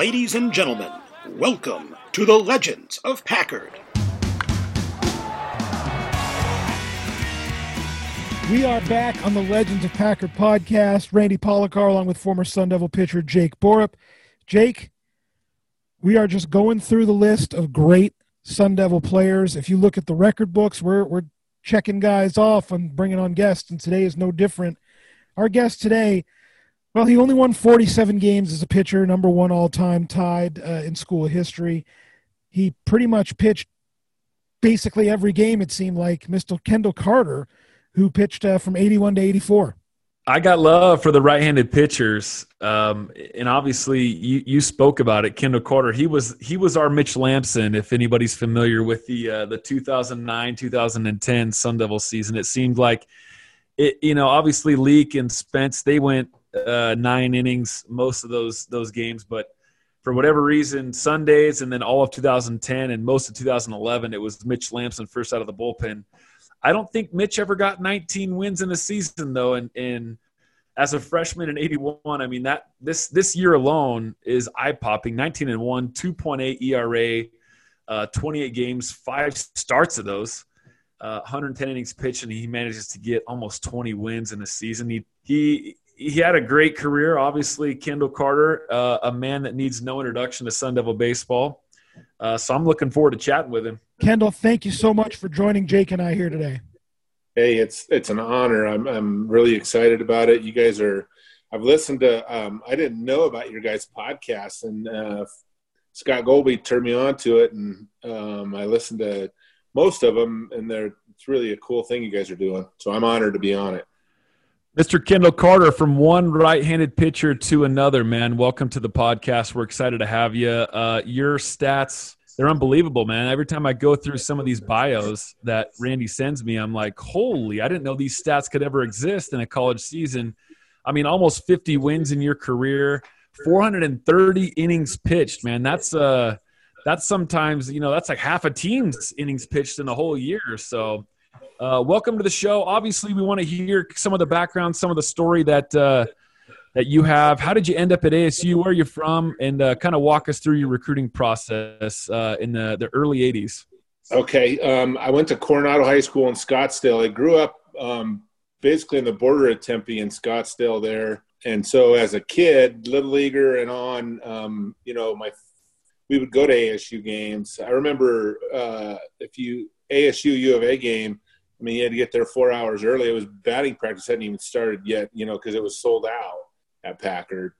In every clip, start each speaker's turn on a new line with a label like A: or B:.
A: Ladies and gentlemen, welcome to the Legends of Packard.
B: We are back on the Legends of Packard podcast. Randy Polakar, along with former Sun Devil pitcher Jake Borup. Jake, we are just going through the list of great Sun Devil players. If you look at the record books, we're we're checking guys off and bringing on guests, and today is no different. Our guest today, well, he only won 47 games as a pitcher, number one all time, tied uh, in school history. He pretty much pitched basically every game. It seemed like Mr. Kendall Carter who pitched uh, from 81 to 84.
C: I got love for the right-handed pitchers, um, and obviously you, you spoke about it, Kendall Carter. He was he was our Mitch Lambson, If anybody's familiar with the uh, the 2009 2010 Sun Devil season, it seemed like it. You know, obviously Leake and Spence they went uh, nine innings most of those those games, but for whatever reason, Sundays and then all of 2010 and most of 2011, it was Mitch Lambson first out of the bullpen. I don't think Mitch ever got 19 wins in a season though, and as a freshman in 81, I mean that this this year alone is eye popping. 19 and one, 2.8 ERA, uh, 28 games, five starts of those, uh, 110 innings pitched, and he manages to get almost 20 wins in a season. He he he had a great career. Obviously, Kendall Carter, uh, a man that needs no introduction to Sun Devil baseball. Uh, so I'm looking forward to chatting with him.
B: Kendall, thank you so much for joining Jake and I here today.
D: Hey, it's it's an honor. I'm I'm really excited about it. You guys are. I've listened to. Um, I didn't know about your guys' podcast, and uh, Scott Golby turned me on to it, and um, I listened to most of them, and they're it's really a cool thing you guys are doing. So I'm honored to be on it.
C: Mr. Kendall Carter, from one right-handed pitcher to another, man. Welcome to the podcast. We're excited to have you. Uh, your stats, they're unbelievable, man. Every time I go through some of these bios that Randy sends me, I'm like, holy, I didn't know these stats could ever exist in a college season. I mean, almost 50 wins in your career, 430 innings pitched, man. That's uh that's sometimes, you know, that's like half a team's innings pitched in a whole year. So uh, welcome to the show. Obviously, we want to hear some of the background, some of the story that uh, that you have. How did you end up at ASU? Where are you from? And uh, kind of walk us through your recruiting process uh, in the, the early '80s.
D: Okay, um, I went to Coronado High School in Scottsdale. I grew up um, basically in the border of Tempe and Scottsdale there, and so as a kid, little leaguer and on, um, you know, my we would go to ASU games. I remember uh, if you ASU U of A game I mean, you had to get there four hours early. It was batting practice hadn't even started yet, you know, because it was sold out at Packard.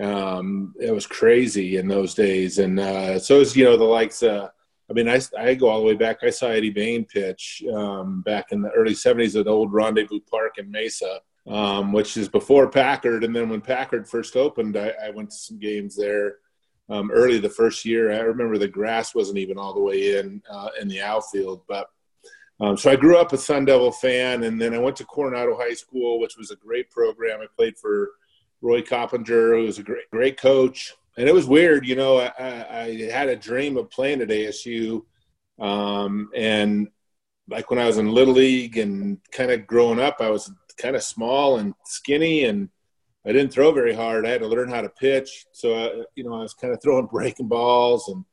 D: Um, it was crazy in those days, and uh, so was you know the likes. Uh, I mean, I, I go all the way back. I saw Eddie Bane pitch um, back in the early '70s at old Rendezvous Park in Mesa, um, which is before Packard. And then when Packard first opened, I, I went to some games there um, early the first year. I remember the grass wasn't even all the way in uh, in the outfield, but um, so I grew up a Sun Devil fan, and then I went to Coronado High School, which was a great program. I played for Roy Coppinger, who was a great, great coach. And it was weird, you know. I, I had a dream of playing at ASU, um, and like when I was in little league and kind of growing up, I was kind of small and skinny, and I didn't throw very hard. I had to learn how to pitch, so I, you know I was kind of throwing breaking balls and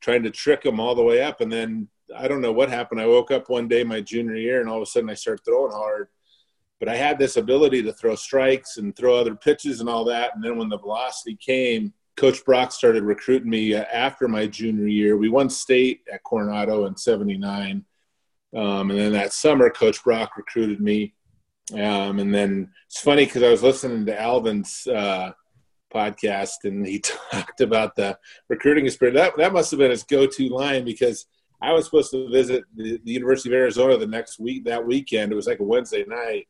D: trying to trick them all the way up, and then I don't know what happened. I woke up one day my junior year, and all of a sudden I started throwing hard. But I had this ability to throw strikes and throw other pitches and all that. And then when the velocity came, Coach Brock started recruiting me uh, after my junior year. We won state at Coronado in '79, um, and then that summer, Coach Brock recruited me. Um, and then it's funny because I was listening to Alvin's uh, podcast, and he talked about the recruiting experience. That that must have been his go-to line because I was supposed to visit the, the, University of Arizona the next week. That weekend, it was like a Wednesday night,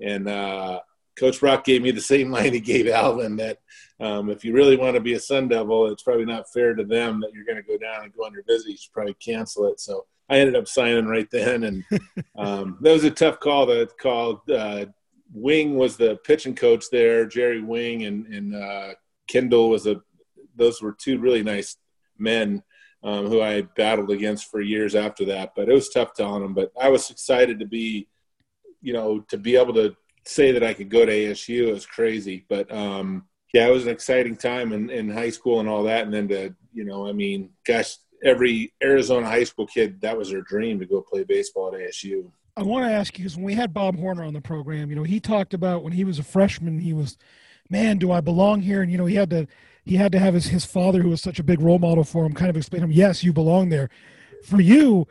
D: and uh, Coach Brock gave me the same line he gave Alvin that um, if you really want to be a Sun Devil, it's probably not fair to them that you're going to go down and go on your visit. You should probably cancel it. So I ended up signing right then, and um, that was a tough call. That called uh, Wing was the pitching coach there. Jerry Wing and and uh, Kindall was a. Those were two really nice men um, who I battled against for years after that. But it was tough telling them. But I was excited to be, you know, to be able to say that I could go to ASU It was crazy. But um, yeah, it was an exciting time in, in high school and all that. And then to, you know, I mean, gosh, every Arizona high school kid, that was their dream to go play baseball at ASU.
B: I want to ask you because when we had Bob Horner on the program, you know, he talked about when he was a freshman, he was, man, do I belong here? And you know, he had to he had to have his his father, who was such a big role model for him, kind of explain to him, yes, you belong there. For you,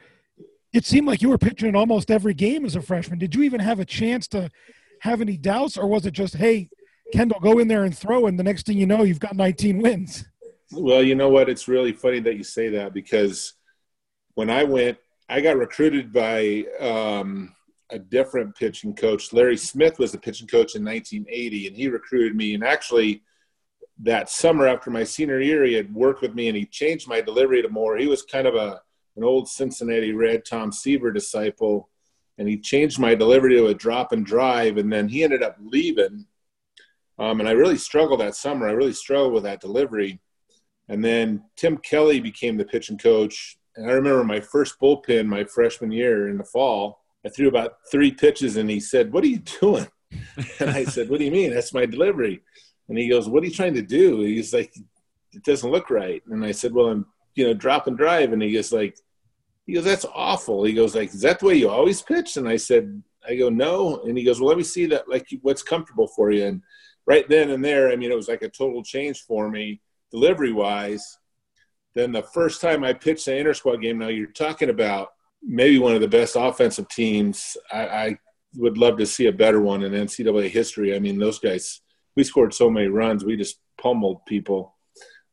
B: it seemed like you were pitching in almost every game as a freshman. Did you even have a chance to have any doubts, or was it just, hey, Kendall, go in there and throw, and the next thing you know, you've got 19 wins?
D: Well, you know what? It's really funny that you say that because when I went, I got recruited by um, a different pitching coach. Larry Smith was the pitching coach in 1980, and he recruited me. And actually, that summer after my senior year, he had worked with me and he changed my delivery to more. He was kind of a an old Cincinnati Red Tom Seaver disciple, and he changed my delivery to a drop and drive. And then he ended up leaving, um, and I really struggled that summer. I really struggled with that delivery. And then Tim Kelly became the pitching coach. And I remember my first bullpen my freshman year in the fall. I threw about three pitches and he said, What are you doing? and I said, What do you mean? That's my delivery. And he goes, What are you trying to do? He's like, It doesn't look right. And I said, Well, I'm, you know, drop and drive. And he goes, like, he goes, That's awful. He goes, like, is that the way you always pitch? And I said, I go, No. And he goes, Well, let me see that like what's comfortable for you. And right then and there, I mean, it was like a total change for me delivery wise, then the first time I pitched an inter squad game, now you're talking about maybe one of the best offensive teams. I, I, would love to see a better one in NCAA history. I mean, those guys, we scored so many runs, we just pummeled people.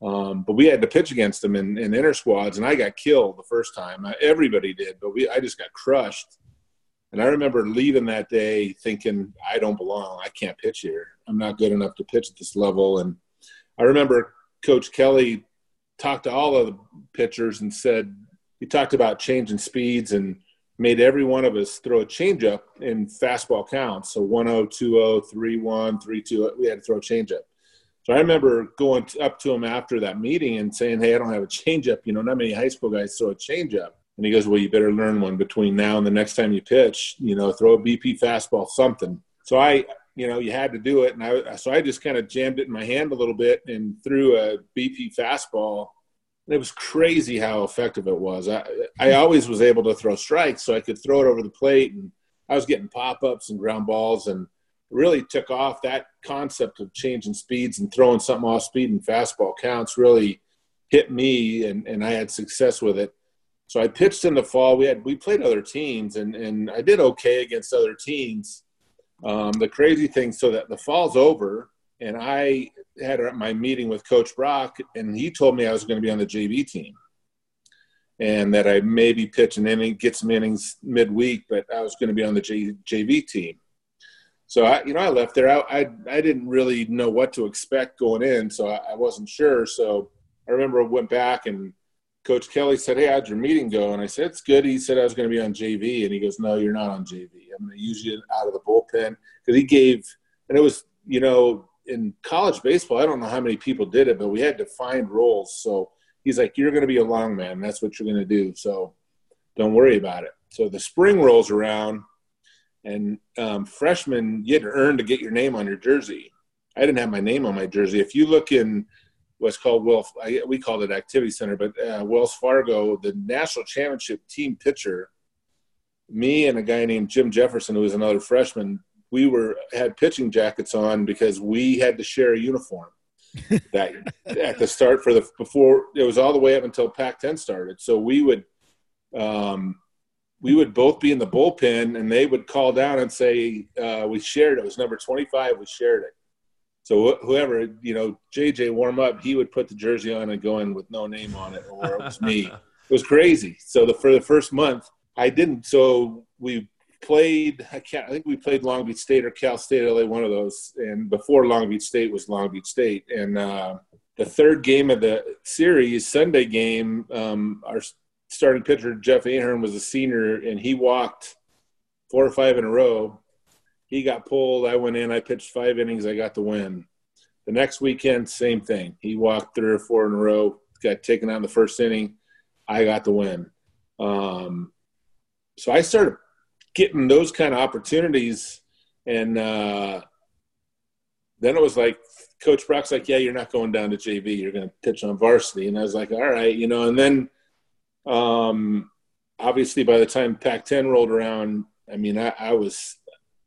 D: Um, but we had to pitch against them in, in inter squads, and I got killed the first time. Everybody did, but we I just got crushed. And I remember leaving that day thinking, I don't belong. I can't pitch here. I'm not good enough to pitch at this level. And I remember Coach Kelly talked to all of the pitchers and said he talked about changing speeds and made every one of us throw a changeup in fastball counts. So 1 0, 2 0, 3 1, 3 2. We had to throw a changeup. So I remember going up to him after that meeting and saying, Hey, I don't have a changeup. You know, not many high school guys throw a changeup. And he goes, Well, you better learn one between now and the next time you pitch. You know, throw a BP fastball, something. So I, you know, you had to do it. And I, so I just kind of jammed it in my hand a little bit and threw a BP fastball. It was crazy how effective it was. I, I always was able to throw strikes, so I could throw it over the plate. And I was getting pop ups and ground balls and really took off that concept of changing speeds and throwing something off speed and fastball counts really hit me and, and I had success with it. So I pitched in the fall. We had we played other teams and, and I did okay against other teams um, the crazy thing, so that the fall's over, and I had my meeting with Coach Brock, and he told me I was going to be on the JV team, and that I maybe pitch an inning, get some innings midweek, but I was going to be on the J, JV team. So I, you know, I left there. I, I, I didn't really know what to expect going in, so I, I wasn't sure. So I remember I went back and Coach Kelly said, "Hey, how'd your meeting go?" And I said, "It's good." He said I was going to be on JV, and he goes, "No, you're not on JV. I'm going to use you out of the bullpen." Because he gave, and it was, you know, in college baseball, I don't know how many people did it, but we had defined roles. So he's like, "You're going to be a long man. That's what you're going to do. So don't worry about it." So the spring rolls around, and um, freshmen, you had to earn to get your name on your jersey. I didn't have my name on my jersey. If you look in what's called Wells, we called it Activity Center, but uh, Wells Fargo, the national championship team pitcher, me and a guy named Jim Jefferson, who was another freshman, we were had pitching jackets on because we had to share a uniform. that at the start for the before it was all the way up until Pac-10 started. So we would um, we would both be in the bullpen, and they would call down and say uh, we shared it. It was number 25. We shared it. So whoever you know, JJ warm up, he would put the jersey on and go in with no name on it, or it was me. it was crazy. So the, for the first month, I didn't. So we played. I can't. I think we played Long Beach State or Cal State LA, one of those. And before Long Beach State was Long Beach State, and uh, the third game of the series, Sunday game, um, our starting pitcher Jeff Ahern was a senior, and he walked four or five in a row he got pulled. I went in. I pitched five innings. I got the win. The next weekend, same thing. He walked three or four in a row. Got taken out in the first inning. I got the win. Um, so I started getting those kind of opportunities, and uh, then it was like Coach Brock's like, "Yeah, you're not going down to JV. You're going to pitch on varsity." And I was like, "All right," you know. And then, um, obviously, by the time Pac-10 rolled around, I mean, I, I was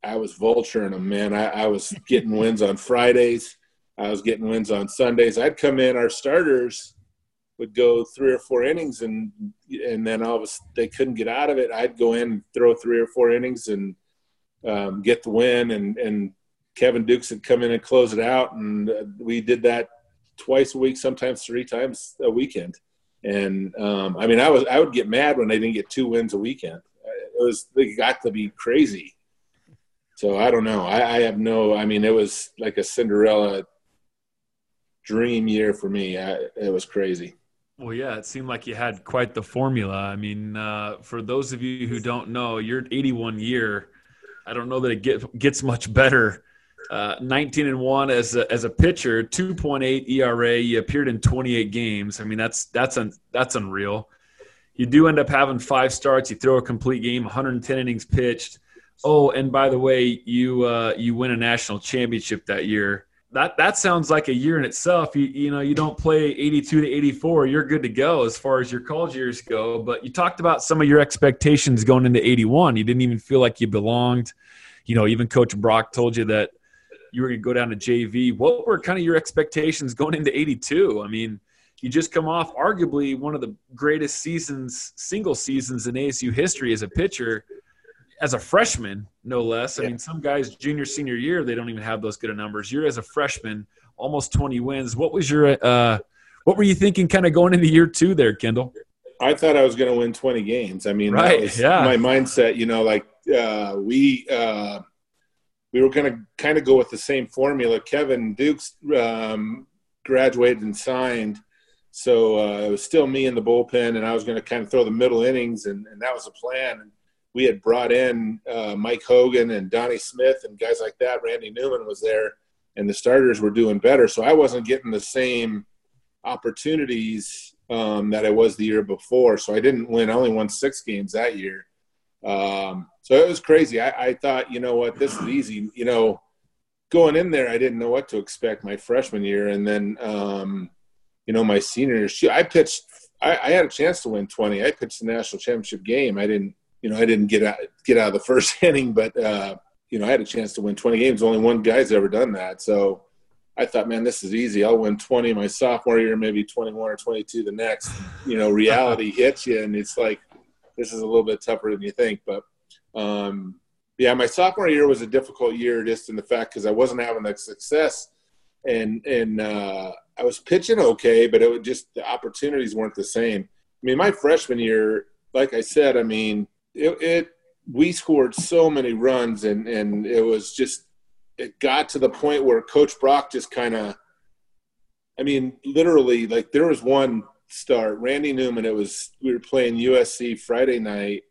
D: I was vulturing them, man. I, I was getting wins on Fridays. I was getting wins on Sundays. I'd come in, our starters would go three or four innings, and and then all of a, they couldn't get out of it. I'd go in, and throw three or four innings, and um, get the win. And and Kevin Dukes would come in and close it out, and uh, we did that twice a week, sometimes three times a weekend. And um, I mean, I was I would get mad when they didn't get two wins a weekend. It was it got to be crazy. So I don't know. I, I have no. I mean, it was like a Cinderella dream year for me. I, it was crazy.
C: Well, yeah, it seemed like you had quite the formula. I mean, uh, for those of you who don't know, your 81 year, I don't know that it get, gets much better. Uh, 19 and one as a, as a pitcher, 2.8 ERA. You appeared in 28 games. I mean, that's that's un, that's unreal. You do end up having five starts. You throw a complete game, 110 innings pitched. Oh, and by the way, you uh, you win a national championship that year that that sounds like a year in itself. You you know you don't play 82 to 84, you're good to go as far as your college years go. But you talked about some of your expectations going into 81. You didn't even feel like you belonged. You know, even Coach Brock told you that you were going to go down to JV. What were kind of your expectations going into 82? I mean, you just come off arguably one of the greatest seasons, single seasons in ASU history as a pitcher as a freshman, no less. I yeah. mean, some guys junior senior year they don't even have those good of numbers. You're as a freshman, almost 20 wins. What was your uh, what were you thinking, kind of going into year two there, Kendall?
D: I thought I was going to win 20 games. I mean, right? Was yeah. My mindset, you know, like uh, we uh, we were going to kind of go with the same formula. Kevin Dukes um, graduated and signed. So uh, it was still me in the bullpen, and I was going to kind of throw the middle innings, and, and that was the plan. And we had brought in uh, Mike Hogan and Donnie Smith and guys like that. Randy Newman was there, and the starters were doing better. So I wasn't getting the same opportunities um, that I was the year before. So I didn't win. I only won six games that year. Um, so it was crazy. I, I thought, you know what, this is easy. You know, going in there, I didn't know what to expect my freshman year, and then um, you know my senior year, I pitched. I, I had a chance to win twenty. I pitched the national championship game. I didn't you know, I didn't get out get out of the first inning, but uh, you know, I had a chance to win 20 games. Only one guy's ever done that. So I thought, man, this is easy. I'll win 20 my sophomore year, maybe 21 or 22 the next. You know, reality hits you, and it's like this is a little bit tougher than you think. But um, yeah, my sophomore year was a difficult year, just in the fact because I wasn't having the success, and and uh, I was pitching okay, but it was just the opportunities weren't the same. I mean, my freshman year, like I said, I mean, it, it we scored so many runs and and it was just it got to the point where coach brock just kind of i mean literally like there was one start randy newman it was we were playing usc friday night.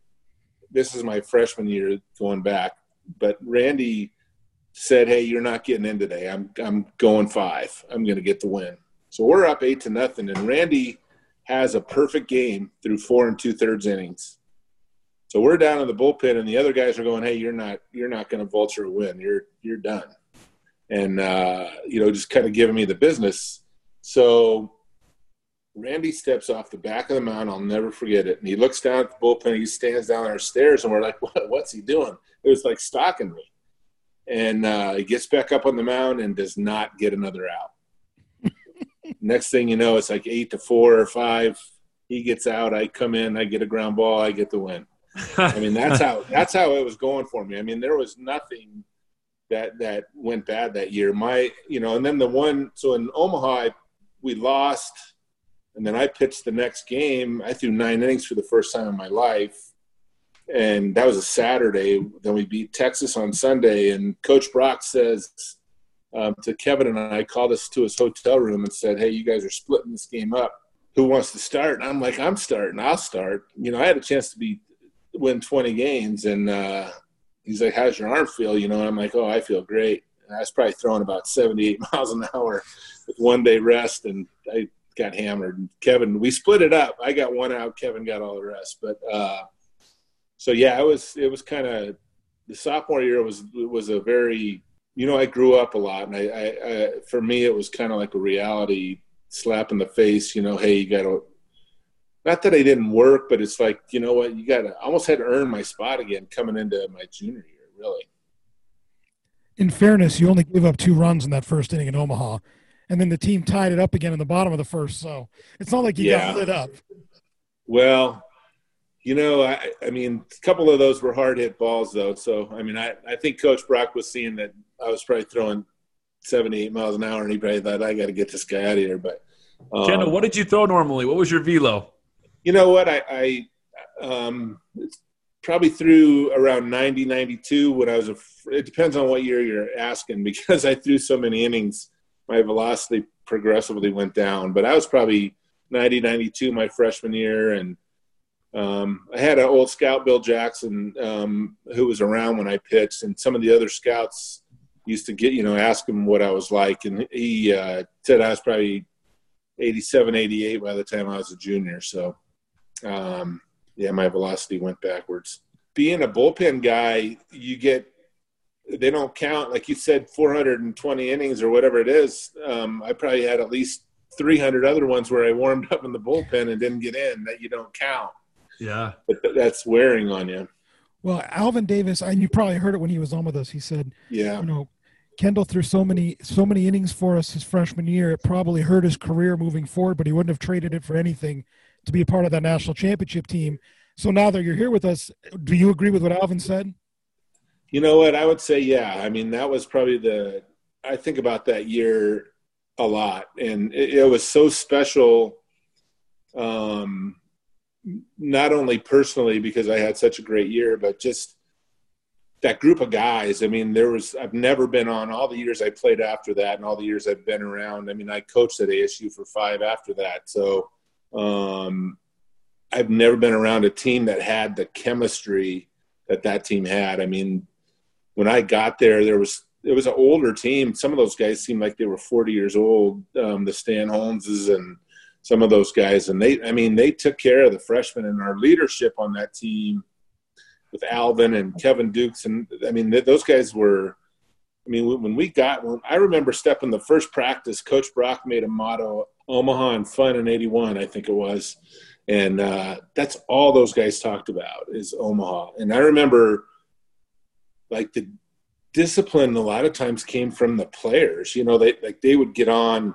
D: This is my freshman year going back but randy said hey you're not getting in today. I'm i'm going five. I'm going to get the win. So we're up eight to nothing and randy has a perfect game through four and two thirds innings so we're down in the bullpen, and the other guys are going, "Hey, you're not you're not going to vulture a win. You're you're done." And uh, you know, just kind of giving me the business. So Randy steps off the back of the mound. I'll never forget it. And he looks down at the bullpen. He stands down on our stairs, and we're like, what, "What's he doing?" It was like stalking me. And uh, he gets back up on the mound and does not get another out. Next thing you know, it's like eight to four or five. He gets out. I come in. I get a ground ball. I get the win. I mean, that's how that's how it was going for me. I mean, there was nothing that that went bad that year. My, you know, and then the one so in Omaha, I, we lost, and then I pitched the next game. I threw nine innings for the first time in my life, and that was a Saturday. Then we beat Texas on Sunday, and Coach Brock says. Um, to Kevin and I called us to his hotel room and said, "Hey, you guys are splitting this game up. Who wants to start?" And I'm like, "I'm starting. I'll start." You know, I had a chance to be win 20 games. And uh, he's like, How's your arm feel? You know, and I'm like, Oh, I feel great. And I was probably throwing about 78 miles an hour with one day rest, and I got hammered. And Kevin, we split it up. I got one out. Kevin got all the rest. But uh, so yeah, it was it was kind of the sophomore year was was a very you know, I grew up a lot, and I, I, I for me, it was kind of like a reality slap in the face. You know, hey, you got to. Not that I didn't work, but it's like you know what, you got to. almost had to earn my spot again coming into my junior year, really.
B: In fairness, you only gave up two runs in that first inning in Omaha, and then the team tied it up again in the bottom of the first. So it's not like you yeah. got lit up.
D: Well, you know, I, I mean, a couple of those were hard hit balls, though. So, I mean, I, I think Coach Brock was seeing that I was probably throwing 78 miles an hour, and he probably thought, I got to get this guy out of here. But,
C: um, Kendall, what did you throw normally? What was your velo?
D: You know what? I, I um, probably threw around 90, 92 when I was, a, it depends on what year you're asking because I threw so many innings, my velocity progressively went down. But I was probably 90, 92 my freshman year. And, um, I had an old scout, Bill Jackson, um, who was around when I pitched, and some of the other scouts used to get, you know, ask him what I was like. And he uh, said I was probably 87, 88 by the time I was a junior. So, um, yeah, my velocity went backwards. Being a bullpen guy, you get, they don't count, like you said, 420 innings or whatever it is. Um, I probably had at least 300 other ones where I warmed up in the bullpen and didn't get in that you don't count.
C: Yeah.
D: But that's wearing on you.
B: Well, Alvin Davis, and you probably heard it when he was on with us. He said,
D: "Yeah,
B: you know, Kendall threw so many so many innings for us his freshman year. It probably hurt his career moving forward, but he wouldn't have traded it for anything to be a part of that national championship team. So now that you're here with us, do you agree with what Alvin said?
D: You know what? I would say, yeah. I mean, that was probably the. I think about that year a lot, and it, it was so special. Um, not only personally because I had such a great year, but just that group of guys. I mean, there was I've never been on all the years I played after that, and all the years I've been around. I mean, I coached at ASU for five after that, so um, I've never been around a team that had the chemistry that that team had. I mean, when I got there, there was it was an older team. Some of those guys seemed like they were 40 years old. Um, the Stan Holmeses and some of those guys, and they, I mean, they took care of the freshmen and our leadership on that team with Alvin and Kevin Dukes, and I mean, those guys were. I mean, when we got, I remember stepping the first practice, Coach Brock made a motto, "Omaha and fun" in '81, I think it was, and uh, that's all those guys talked about is Omaha. And I remember, like the discipline, a lot of times came from the players. You know, they like they would get on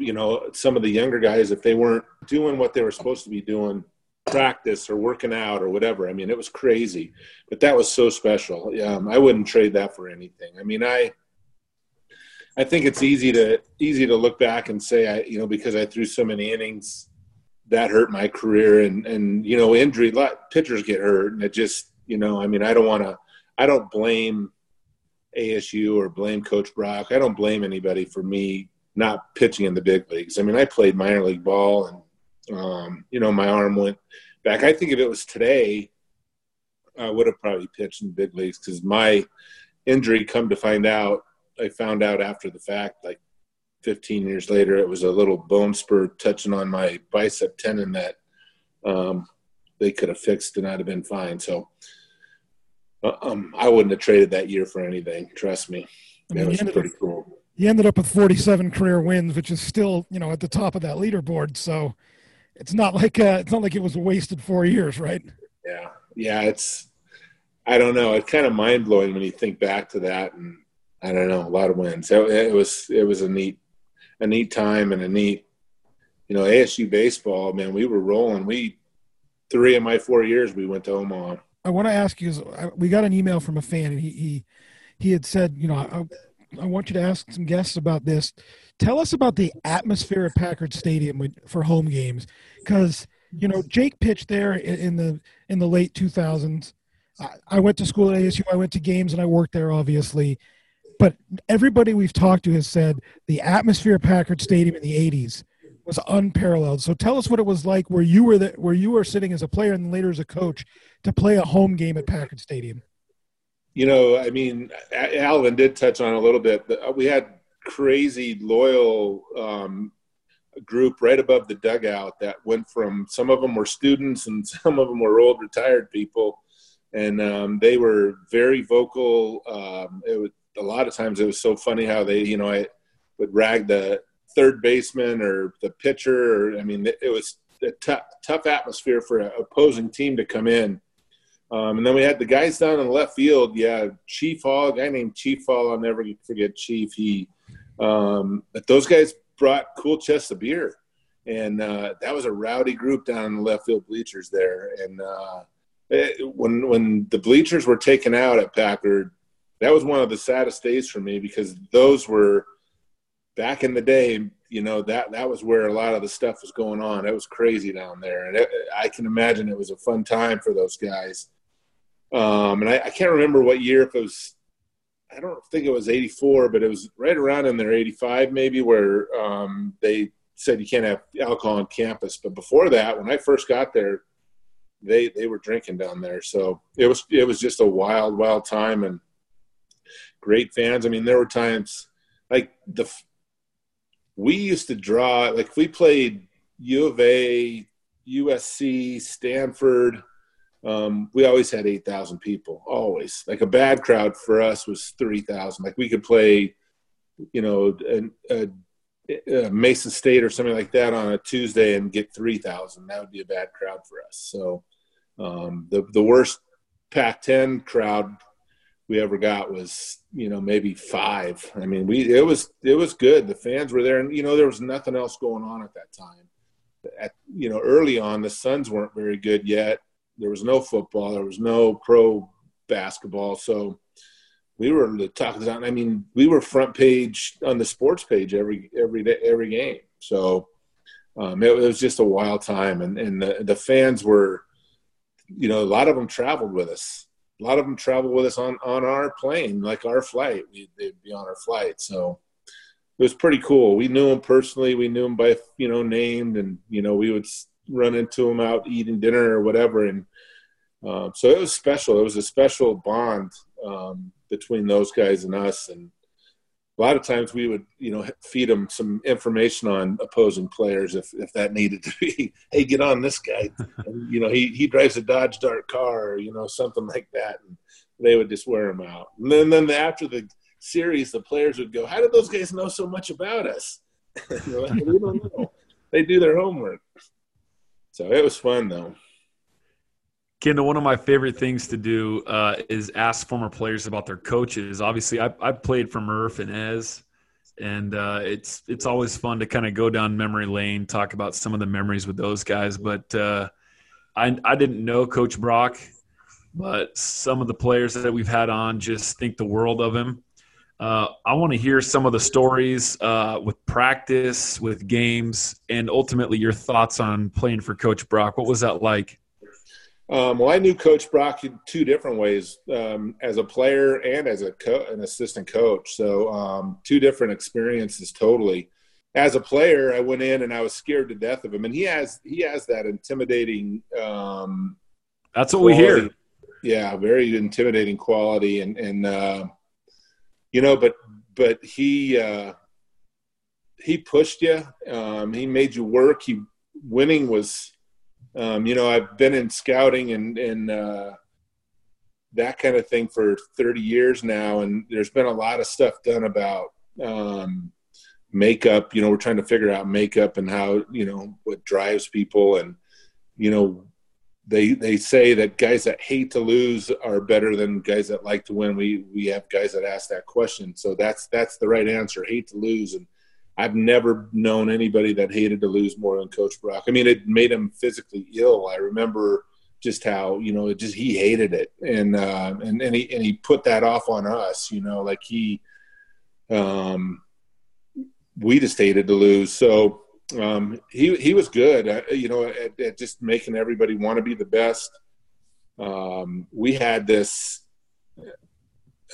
D: you know some of the younger guys if they weren't doing what they were supposed to be doing practice or working out or whatever. I mean it was crazy but that was so special. Um, i wouldn't trade that for anything. I mean i i think it's easy to easy to look back and say i you know because i threw so many innings that hurt my career and and you know injury Lot pitchers get hurt and it just you know i mean i don't want to i don't blame asu or blame coach brock. I don't blame anybody for me not pitching in the big leagues. I mean, I played minor league ball, and um, you know, my arm went back. I think if it was today, I would have probably pitched in the big leagues because my injury, come to find out, I found out after the fact, like 15 years later, it was a little bone spur touching on my bicep tendon that um, they could have fixed and I'd have been fine. So um, I wouldn't have traded that year for anything. Trust me. I mean, was pretty cool
B: he ended up with 47 career wins, which is still, you know, at the top of that leaderboard. So it's not like uh, it's not like it was wasted four years, right?
D: Yeah, yeah. It's I don't know. It's kind of mind blowing when you think back to that, and I don't know, a lot of wins. It, it was it was a neat a neat time and a neat, you know, ASU baseball. Man, we were rolling. We three of my four years we went to Omaha.
B: I want to ask you. We got an email from a fan, and he he he had said, you know, I, I want you to ask some guests about this. Tell us about the atmosphere at Packard Stadium for home games, because you know Jake pitched there in the in the late 2000s. I went to school at ASU. I went to games and I worked there, obviously. But everybody we've talked to has said the atmosphere at Packard Stadium in the 80s was unparalleled. So tell us what it was like where you were the, where you were sitting as a player and later as a coach to play a home game at Packard Stadium
D: you know, I mean, Alvin did touch on a little bit. We had crazy loyal um, group right above the dugout that went from some of them were students and some of them were old retired people, and um, they were very vocal. Um, it was a lot of times it was so funny how they, you know, I would rag the third baseman or the pitcher. Or, I mean, it was a tough, tough atmosphere for an opposing team to come in. Um, and then we had the guys down in left field. Yeah, Chief Hall, guy named Chief Hall. I'll never forget Chief. He, um, but those guys brought cool chests of beer, and uh, that was a rowdy group down in the left field bleachers there. And uh, it, when when the bleachers were taken out at Packard, that was one of the saddest days for me because those were back in the day you know that that was where a lot of the stuff was going on. It was crazy down there, and it, I can imagine it was a fun time for those guys. Um, and I, I, can't remember what year if it was. I don't think it was '84, but it was right around in there '85 maybe, where um, they said you can't have alcohol on campus. But before that, when I first got there, they they were drinking down there. So it was it was just a wild wild time and great fans. I mean, there were times like the we used to draw like we played U of A, USC, Stanford. Um, we always had eight thousand people. Always like a bad crowd for us was three thousand. Like we could play, you know, a, a, a Mason State or something like that on a Tuesday and get three thousand. That would be a bad crowd for us. So um, the the worst Pac-10 crowd we ever got was you know maybe five. I mean, we it was it was good. The fans were there, and you know there was nothing else going on at that time. At you know early on, the Suns weren't very good yet. There was no football. There was no pro basketball. So we were the talk of I mean, we were front page on the sports page every every day every game. So um, it, was just a wild time, and and the, the fans were, you know, a lot of them traveled with us a lot of them traveled with us on on our plane, like our flight. We, they'd be on our flight, so it was pretty cool. We knew them personally. We knew them by you know named, and you know we would run into them out eating dinner or whatever, and um, so it was special. It was a special bond um, between those guys and us, and a lot of times we would, you know, feed them some information on opposing players if, if that needed to be. hey, get on this guy. And, you know, he, he drives a Dodge Dart car, or, you know, something like that. And they would just wear him out. And then, then after the series, the players would go, how did those guys know so much about us? like, we don't know. They do their homework. So it was fun, though.
C: Kendall, one of my favorite things to do uh, is ask former players about their coaches. Obviously, I, I played for Murph and Ez, and uh, it's it's always fun to kind of go down memory lane, talk about some of the memories with those guys. But uh, I I didn't know Coach Brock, but some of the players that we've had on just think the world of him. Uh, I want to hear some of the stories uh, with practice, with games, and ultimately your thoughts on playing for Coach Brock. What was that like?
D: Um, well, I knew Coach Brock in two different ways, um, as a player and as a co- an assistant coach. So um, two different experiences totally. As a player, I went in and I was scared to death of him, and he has he has that intimidating. Um,
C: That's what quality. we hear.
D: Yeah, very intimidating quality, and and uh, you know, but but he uh, he pushed you. Um, he made you work. He winning was um, you know, I've been in scouting and, and uh, that kind of thing for 30 years now, and there's been a lot of stuff done about um, makeup. You know, we're trying to figure out makeup and how you know what drives people, and you know, they they say that guys that hate to lose are better than guys that like to win. We we have guys that ask that question, so that's that's the right answer. Hate to lose, and I've never known anybody that hated to lose more than Coach Brock. I mean, it made him physically ill. I remember just how you know it just he hated it, and uh, and and he and he put that off on us. You know, like he, um, we just hated to lose. So um, he he was good. Uh, you know, at, at, just making everybody want to be the best. Um, we had this.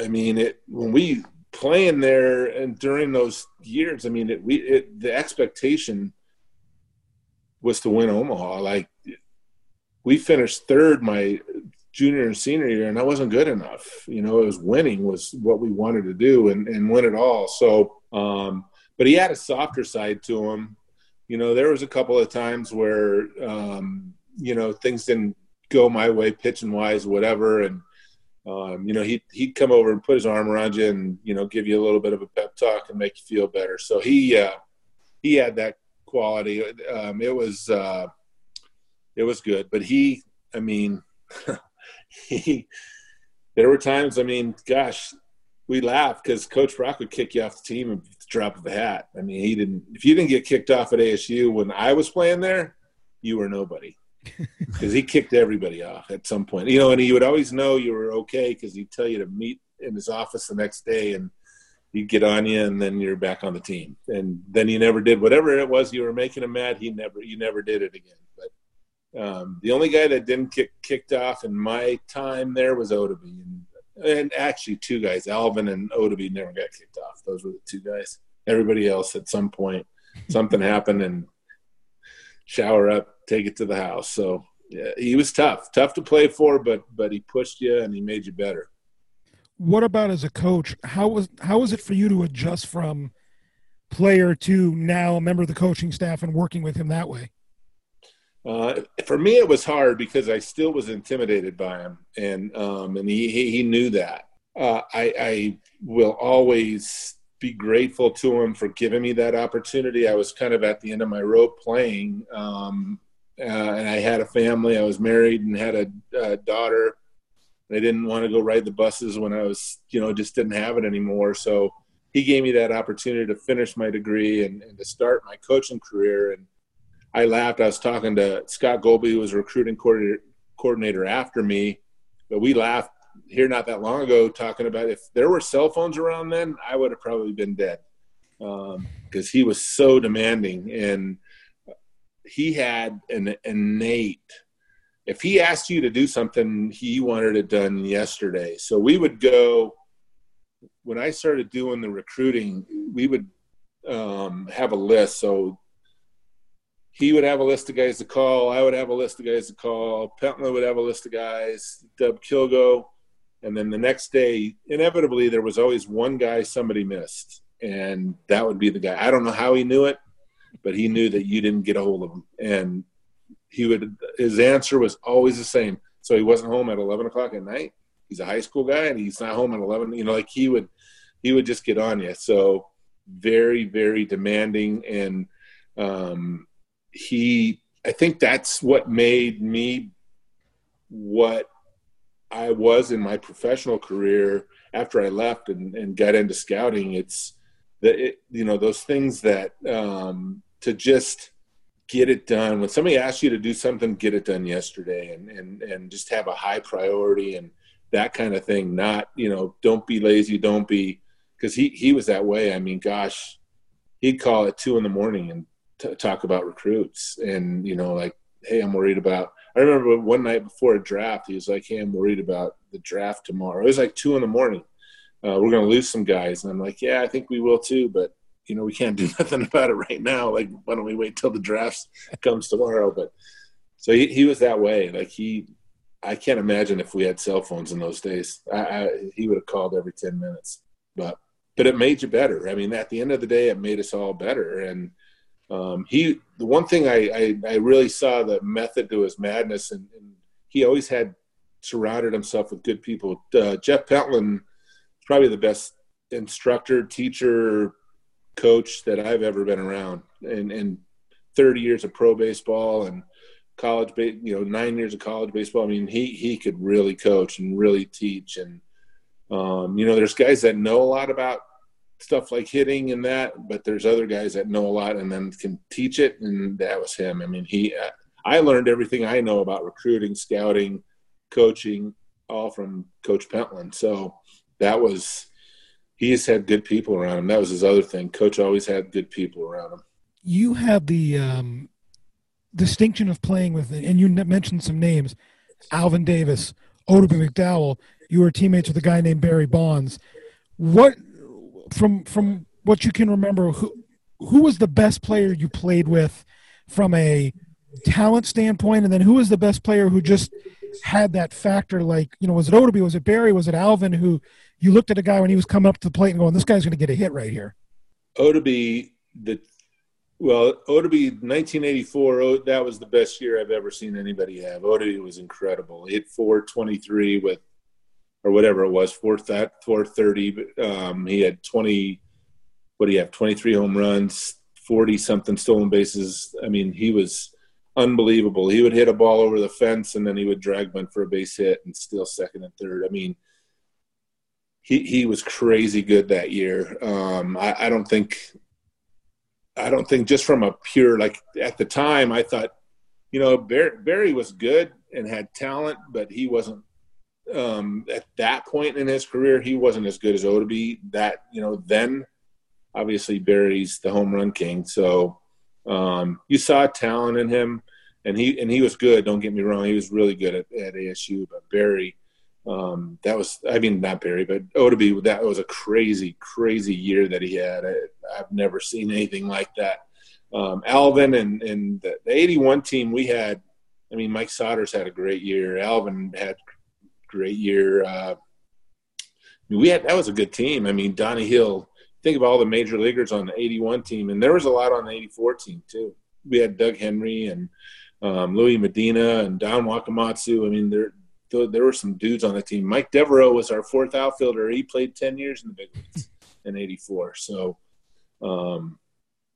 D: I mean, it when we playing there and during those years, I mean, it, we it, the expectation was to win Omaha. Like we finished third my junior and senior year, and that wasn't good enough. You know, it was winning was what we wanted to do and, and win it all. So, um, but he had a softer side to him. You know, there was a couple of times where um, you know things didn't go my way, pitching wise, whatever, and um, you know, he he'd come over and put his arm around you and you know give you a little bit of a pep talk and make you feel better. So he uh, he had that quality. Um, it was uh, it was good, but he, I mean, he. There were times, I mean, gosh, we laughed because Coach Brock would kick you off the team drop of a hat. I mean, he didn't. If you didn't get kicked off at ASU when I was playing there, you were nobody because he kicked everybody off at some point. You know, and he would always know you were okay because he'd tell you to meet in his office the next day and he'd get on you and then you're back on the team. And then you never did whatever it was you were making him mad. He never, you never did it again. But um, the only guy that didn't get kicked off in my time there was Oddibe. And, and actually two guys, Alvin and Oddibe never got kicked off. Those were the two guys. Everybody else at some point, something happened and shower up, take it to the house. So yeah, he was tough, tough to play for, but but he pushed you and he made you better.
B: What about as a coach? How was how was it for you to adjust from player to now a member of the coaching staff and working with him that way?
D: Uh, for me, it was hard because I still was intimidated by him, and um, and he, he, he knew that. Uh, I, I will always be grateful to him for giving me that opportunity. I was kind of at the end of my rope playing, um, uh, and I had a family. I was married and had a, a daughter. I didn't want to go ride the buses when I was, you know, just didn't have it anymore. So he gave me that opportunity to finish my degree and, and to start my coaching career. And I laughed. I was talking to Scott Golby, who was recruiting coordinator after me, but we laughed here not that long ago talking about if there were cell phones around then, I would have probably been dead because um, he was so demanding and he had an innate. If he asked you to do something, he wanted it done yesterday. So we would go. When I started doing the recruiting, we would um, have a list. So he would have a list of guys to call. I would have a list of guys to call. Pentland would have a list of guys. Dub Kilgo and then the next day, inevitably, there was always one guy somebody missed, and that would be the guy. I don't know how he knew it, but he knew that you didn't get a hold of him, and he would. His answer was always the same. So he wasn't home at eleven o'clock at night. He's a high school guy, and he's not home at eleven. You know, like he would, he would just get on you. So very, very demanding, and um, he. I think that's what made me what I was in my professional career after I left and, and got into scouting. It's that it, you know those things that um, to just get it done when somebody asks you to do something, get it done yesterday, and and and just have a high priority and that kind of thing. Not you know don't be lazy, don't be because he he was that way. I mean, gosh, he'd call at two in the morning and t- talk about recruits, and you know like, hey, I'm worried about I remember one night before a draft, he was like, "Hey, I'm worried about the draft tomorrow." It was like two in the morning. Uh, we're going to lose some guys, and I'm like, "Yeah, I think we will too, but you know, we can't do nothing about it right now. Like, why don't we wait till the draft comes tomorrow?" But so he, he was that way. Like he, I can't imagine if we had cell phones in those days. I, I, he would have called every ten minutes, but but it made you better. I mean, at the end of the day, it made us all better, and um, he the one thing I, I, I really saw the method to his madness, and, and, he always had surrounded himself with good people. Uh, Jeff Pentland is probably the best instructor, teacher, coach that I've ever been around, and and 30 years of pro baseball and college, you know, nine years of college baseball. I mean, he he could really coach and really teach, and um, you know, there's guys that know a lot about stuff like hitting and that, but there's other guys that know a lot and then can teach it, and that was him. I mean, he, I learned everything I know about recruiting, scouting, coaching, all from Coach Pentland. So that was, he's had good people around him. That was his other thing. Coach always had good people around him.
B: You have the um, distinction of playing with, and you mentioned some names, Alvin Davis, Oddibe McDowell. You were teammates with a guy named Barry Bonds. What from from what you can remember, who who was the best player you played with from a talent standpoint, and then who was the best player who just had that factor? Like, you know, was it Oddibe? Was it Barry? Was it Alvin? Who you looked at a guy when he was coming up to the plate and going, "This guy's going to get a hit right here."
D: Oddibe, the well, Oddibe, 1984. That was the best year I've ever seen anybody have. Oddibe was incredible. He hit 423 with or whatever it was, four that four thirty. Um, he had twenty. What do you have? Twenty three home runs, forty something stolen bases. I mean, he was unbelievable. He would hit a ball over the fence and then he would drag one for a base hit and steal second and third. I mean, he he was crazy good that year. Um, I, I don't think I don't think just from a pure like at the time I thought, you know, Barry, Barry was good and had talent, but he wasn't um, at that point in his career. He wasn't as good as Oddibe. That you know then, obviously Barry's the home run king, so um, you saw talent in him, and he and he was good. Don't get me wrong, he was really good at, at ASU. But Barry, um, that was I mean not Barry, but Oddibe. That was a crazy, crazy year that he had. I, have never seen anything like that. Um, Alvin and and the, the '81 team we had. I mean, Mike Sodders had a great year. Alvin had great year. Uh, we had that was a good team. I mean, Donnie Hill think of all the major leaguers on the 81 team, and there was a lot on the 84 team too. We had Doug Henry and um, Louis Medina and Don Wakamatsu. I mean, there there were some dudes on the team. Mike Devereaux was our fourth outfielder. He played 10 years in the big leagues in 84. So, um,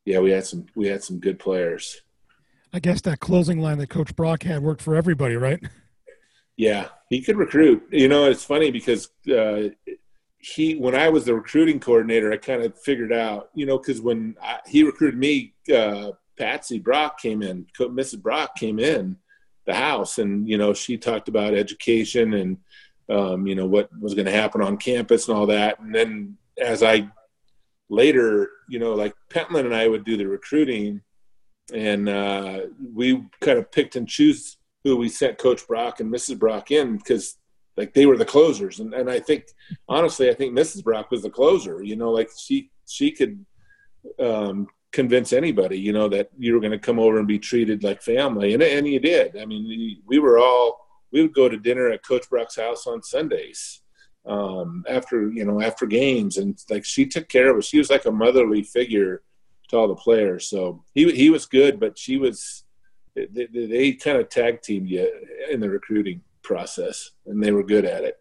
D: yeah, we had some we had some good players.
B: I guess that closing line that Coach Brock had worked for everybody, right?
D: Yeah, he could recruit. You know, it's funny because uh, he when I was the recruiting coordinator, I kind of figured out, you know, because when I, he recruited me, uh, Patsy Brock came in, Mrs. Brock came in the house, and you know, she talked about education and um, you know what was going to happen on campus and all that. And then as I later, you know, like Pentland and I would do the recruiting, and uh, we kind of picked and choose who we sent Coach Brock and Mrs. Brock in because like they were the closers. And, and i think honestly i think mrs brock was the closer you know like she she could um, convince anybody you know that you were going to come over and be treated like family. And, and you did. I mean we, we were all we would go to dinner at coach brock's house on sundays um, after you know after games. And like she took care of us. She was like a motherly figure to all the players. So he, he was good but she was they, they, kind of tag teamed you in the recruiting process, and they were good at it.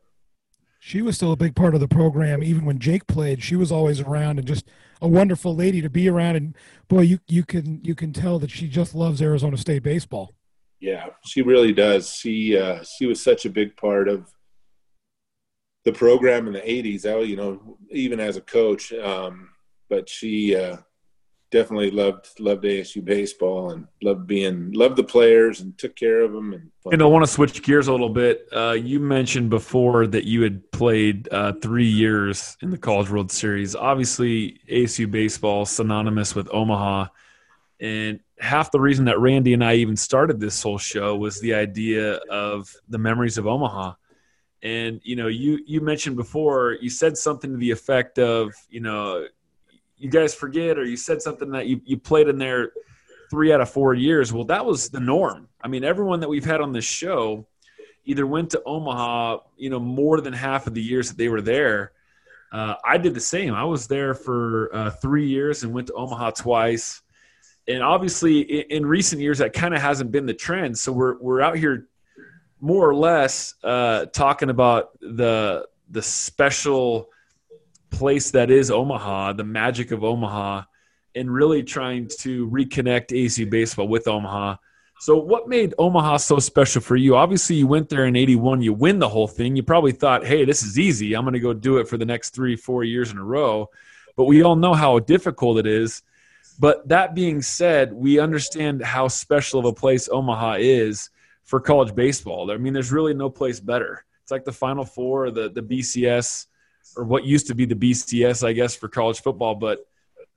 B: She was still a big part of the program, even when Jake played. She was always around and just a wonderful lady to be around. And boy, you you can you can tell that she just loves Arizona State baseball.
D: Yeah, she really does. She uh, she was such a big part of the program in the '80s. I, you know, even as a coach, um, but she uh, definitely loved loved ASU baseball and loved being loved the players and took care of them. And,
C: and I want to switch gears a little bit. Uh, you mentioned before that you had played uh, three years in the College World Series. Obviously, ASU baseball synonymous with Omaha, and half the reason that Randy and I even started this whole show was the idea of the memories of Omaha. And you know, you you mentioned before, you said something to the effect of, you know, you guys forget or you said something that you, you played in there three out of four years. Well, that was the norm. I mean, everyone that we've had on this show either went to Omaha, you know, more than half of the years that they were there. Uh, I did the same. I was there for uh, three years and went to Omaha twice. And obviously, in, in recent years, that kind of hasn't been the trend. So we're we're out here more or less uh, talking about the the special place that is Omaha, the magic of Omaha, and really trying to reconnect AC baseball with Omaha. So, what made Omaha so special for you? Obviously, you went there in 81, you win the whole thing. You probably thought, hey, this is easy. I'm going to go do it for the next three, four years in a row. But we all know how difficult it is. But that being said, we understand how special of a place Omaha is for college baseball. I mean, there's really no place better. It's like the Final Four, the, the BCS or what used to be the BCS, I guess, for college football. But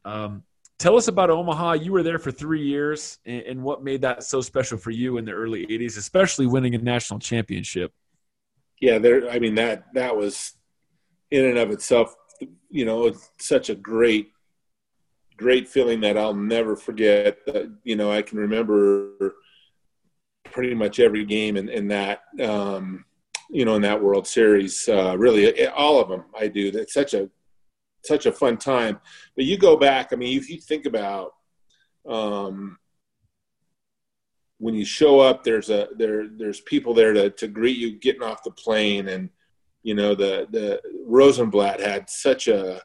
C: um, tell us about Omaha. You were there for three years, and, and, what made that so special for you in the early '80s, especially winning a national championship.
D: Yeah, there. I mean that that was in and of itself, you know, such a great, great feeling that I'll never forget. That you know, I can remember pretty much every game in, in that. Um, you know, in that World Series. Uh, really, all of them I do. It's such a such a fun time. But you go back. I mean, if you think about um, when you show up, there's a there there's people there to to greet you getting off the plane, and You know, the the Rosenblatt had such a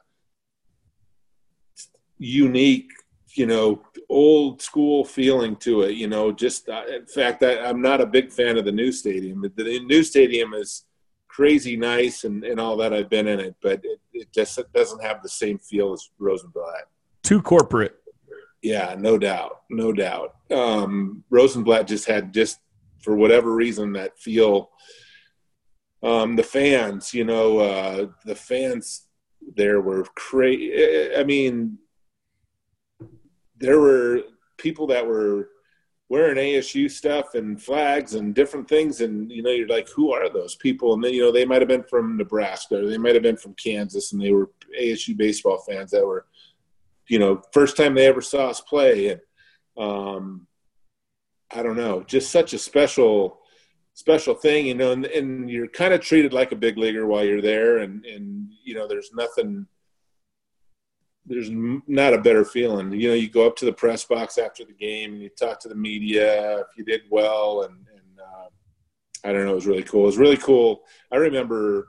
D: unique, you know, old school feeling to it. You know, just uh, in fact, I, I'm not a big fan of the new stadium. The, the new stadium is crazy nice and, and all that. I've been in it, but it, it just doesn't have the same feel as Rosenblatt.
C: Too corporate.
D: Yeah, no doubt, no doubt. Um, Rosenblatt just had just for whatever reason that feel. Um, the fans, you know, uh, the fans there were crazy. I mean, there were people that were wearing ASU stuff and flags and different things, and you know, you're like, who are those people? And then you know, they might have been from Nebraska, or they might have been from Kansas, and they were ASU baseball fans that were, you know, first time they ever saw us play, and um, I don't know, just such a special special thing, you know, and, and you're kind of treated like a big leaguer while you're there, and and you know, there's nothing there's not a better feeling. You know, you go up to the press box after the game and you talk to the media if you did well, and, and uh, I don't know, it was really cool. It was really cool. I remember,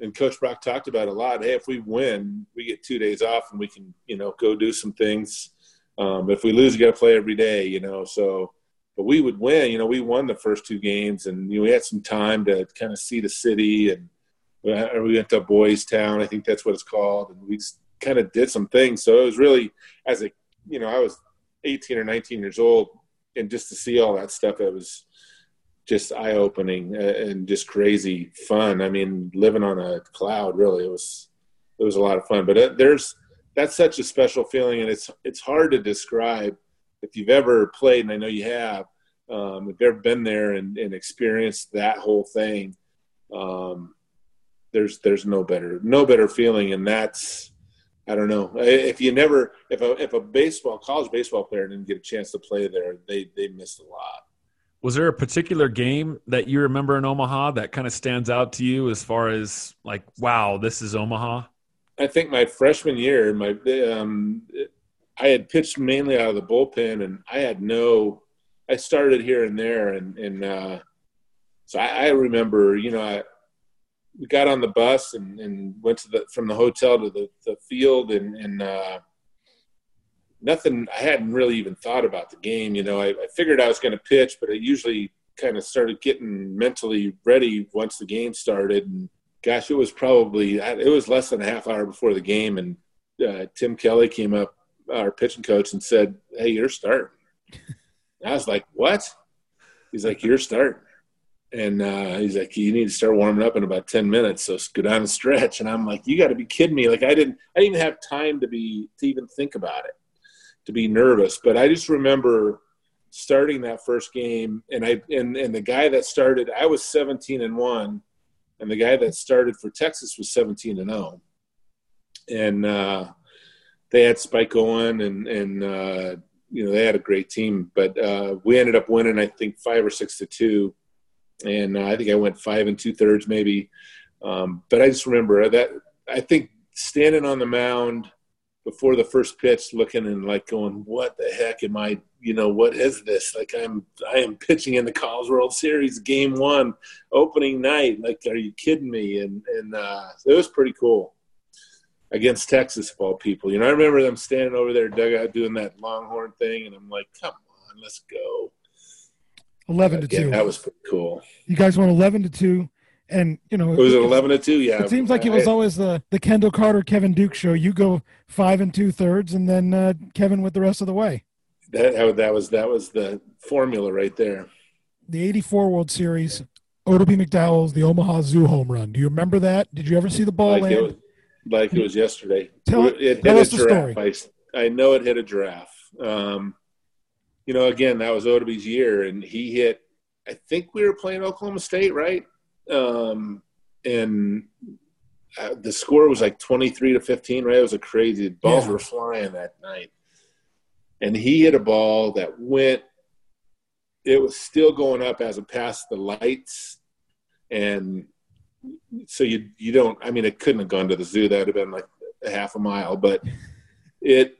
D: and Coach Brock talked about a lot. Hey, if we win, we get two days off and we can, you know, go do some things. Um, if we lose, you got to play every day, you know. So, but we would win. You know, we won the first two games, and you know, we had some time to kind of see the city and. We went to Boys Town, I think that's what it's called, and we just kind of did some things. So it was really as a you know I was 18 or 19 years old, and just to see all that stuff, it was just eye opening and just crazy fun. I mean, living on a cloud, really, it was it was a lot of fun. But it, there's that's such a special feeling, and it's it's hard to describe. If you've ever played, and I know you have, um, if you've ever been there and, and experienced that whole thing, um, there's there's no better no better feeling, and that's I don't know if you never if a if a baseball college baseball player didn't get a chance to play there, they they missed a lot.
C: Was there a particular game that you remember in Omaha that kind of stands out to you as far as like, wow, this is Omaha?
D: I think my freshman year, my um, I had pitched mainly out of the bullpen, and I had no. I started here and there, and and uh, so I, I remember, you know, I, we got on the bus and, and went to the from the hotel to the, the field and, and uh, nothing I hadn't really even thought about the game. You know, I, I figured I was going to pitch, but I usually kind of started getting mentally ready once the game started. And gosh, it was probably it was less than a half hour before the game, and uh, Tim Kelly came up, our pitching coach, and said, "Hey, you're starting." I was like, "What?" He's like, "You're starting." And uh, he's like, "You need to start warming up in about ten minutes, so go down and stretch." And I'm like, "You got to be kidding me!" Like I didn't, I didn't even have time to be to even think about it, to be nervous. But I just remember starting that first game, and I and and the guy that started, I was 17 and one, and the guy that started for Texas was 17 and 0, and uh, they had Spike Owen and and uh, you know they had a great team, but uh, we ended up winning, I think five or six to two and I think I went five and two thirds maybe. Um, but I just remember that I think standing on the mound before the first pitch, looking and like going, "What the heck am I? You know, what is this? Like I'm I am pitching in the College World Series, Game One, opening night. Like, are you kidding me?" And and uh, it was pretty cool against Texas, of all people. You know, I remember them standing over there, dugout, doing that Longhorn thing, and I'm like, "Come on, let's go."
B: Eleven to two.
D: That was pretty cool.
B: You guys won eleven to two, and you know
D: it was it, eleven to two. Yeah,
B: it seems like it was always the the Kendall Carter Kevin Duke show. You go five and two thirds, and then uh, Kevin with the rest of the way.
D: That that was that was the formula right there.
B: The '84 World Series, Oddibe McDowell's the Omaha Zoo home run. Do you remember that? Did you ever see the ball
D: like
B: land?
D: It was, like it was yesterday.
B: Tell,
D: it, it
B: tell
D: hit
B: us
D: a
B: the
D: giraffe.
B: story.
D: I, I know it hit a giraffe. Um, you know, again, that was Oddibe's year, and he hit I think we were playing Oklahoma State, right? Um, and uh, the score was like 23 to 15, right? It was a crazy, balls yeah. were flying that night. And he hit a ball that went, it was still going up as it passed the lights. And so you, you don't, I mean, it couldn't have gone to the zoo. That would have been like a half a mile, but it,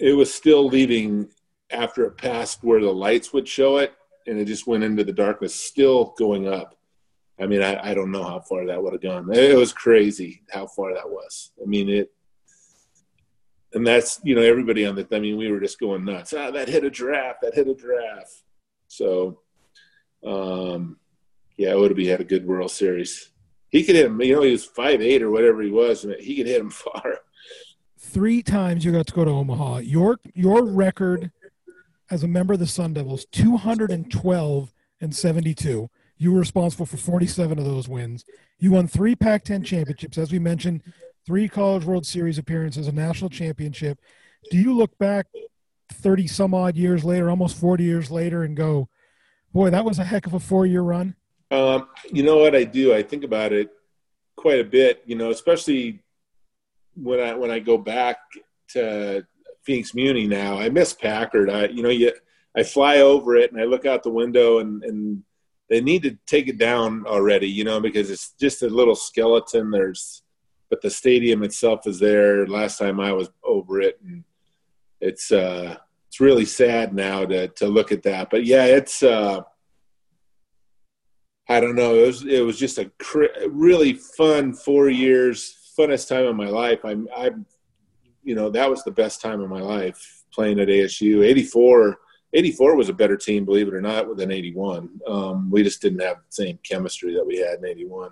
D: it was still leaving after it passed where the lights would show it and it just went into the darkness, still going up. I mean, I, I don't know how far that would have gone. It was crazy how far that was. I mean, it, and that's you know everybody on the. I mean, we were just going nuts. Ah, that hit a giraffe. That hit a giraffe. So, um, yeah, it would have had a good World Series. He could hit him. You know, he was five eight or whatever he was, and he could hit him far.
B: Three times you got to go to Omaha. Your your record as a member of the Sun Devils, two hundred and twelve and seventy two. You were responsible for 47 of those wins. You won three Pac 10 championships, as we mentioned, three College World Series appearances, a national championship. Do you look back 30 some odd years later, almost 40 years later, and go, boy, that was a heck of a four year run?
D: Um, you know what I do? I think about it quite a bit, you know, especially when I when I go back to Phoenix Muni now. I miss Packard. I you know, you, I fly over it and I look out the window and, and they need to take it down already, you know, because it's just a little skeleton. There's, but the stadium itself is there. Last time I was over it, and it's uh, it's really sad now to to look at that. But yeah, it's uh, I don't know. It was it was just a cr- really fun four years, funnest time of my life. I'm I'm, you know, that was the best time of my life playing at ASU. Eighty four 84 was a better team, believe it or not, than 81. Um, we just didn't have the same chemistry that we had in 81.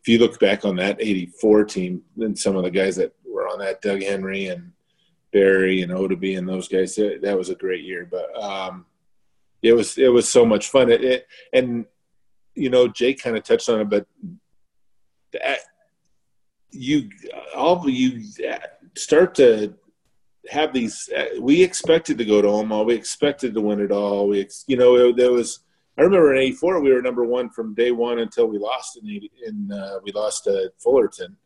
D: If you look back on that 84 team, then some of the guys that were on that, Doug Henry and Barry and Oddibe and those guys, that was a great year. But um, it was it was so much fun. It, it, and you know, Jake kind of touched on it, but that, you all of you start to have these. Uh, we expected to go to Omaha. We expected to win it all. We, you know, there was. I remember in '84 we were number one from day one until we lost in 80, in uh, we lost to Fullerton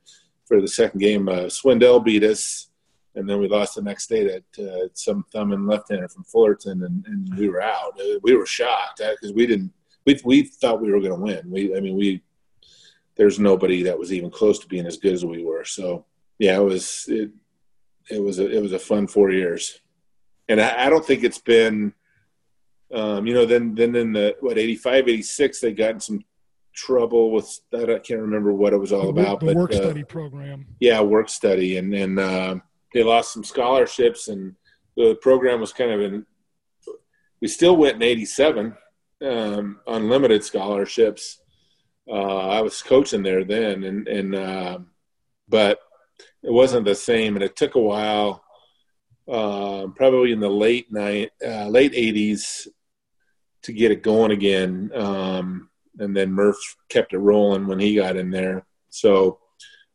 D: for the second game. Uh, Swindell beat us, and then we lost the next day to some thumb and left-hander from Fullerton, and, and we were out. Uh, we were shocked because uh, we didn't. We we thought we were going to win. We I mean we there's nobody that was even close to being as good as we were. So yeah, it was it, it was a it was a fun four years, and I, I don't think it's been, um, you know, then then in the what 85, 86, they got in some trouble with that. I can't remember what it was all
B: the,
D: about.
B: The
D: but,
B: work
D: uh,
B: study program.
D: Yeah, work study, and and uh, they lost some scholarships, and the program was kind of in. We still went in '87, um, unlimited scholarships. Uh, I was coaching there then, and and uh, but it wasn't the same, and it took a while. Uh, probably in the late night, uh, late '80s, to get it going again. Um, and then Murph kept it rolling when he got in there. So,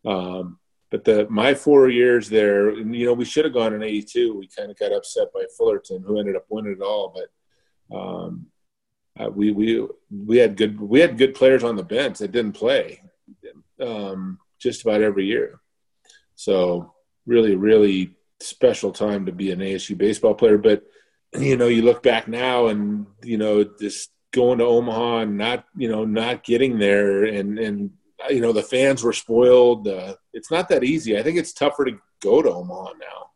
D: um, but the my four years there, you know, we should have gone in '82. We kind of got upset by Fullerton, who ended up winning it all. But um, uh, we we we had good we had good players on the bench that didn't play um, just about every year. So really, really special time to be an ASU baseball player. But you know, you look back now, and you know, just going to Omaha and not, you know, not getting there, and and you know, the fans were spoiled. Uh, it's not that easy. I think it's tougher to go to Omaha now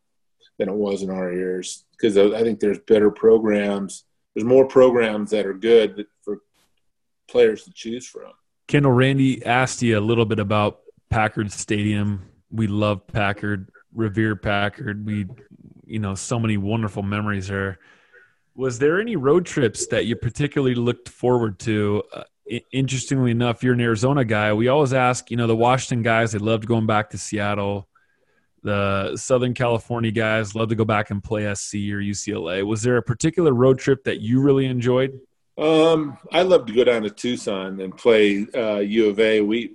D: than it was in our years because I think there's better programs. There's more programs that are good for players to choose from.
C: Kendall Randy asked you a little bit about Packard Stadium we love Packard, revere Packard. We, you know, so many wonderful memories there. Was there any road trips that you particularly looked forward to? Uh, interestingly enough, you're an Arizona guy. We always ask, you know, the Washington guys, they loved going back to Seattle. The Southern California guys love to go back and play SC or UCLA. Was there a particular road trip that you really enjoyed?
D: Um, I love to go down to Tucson and play uh, U of A. We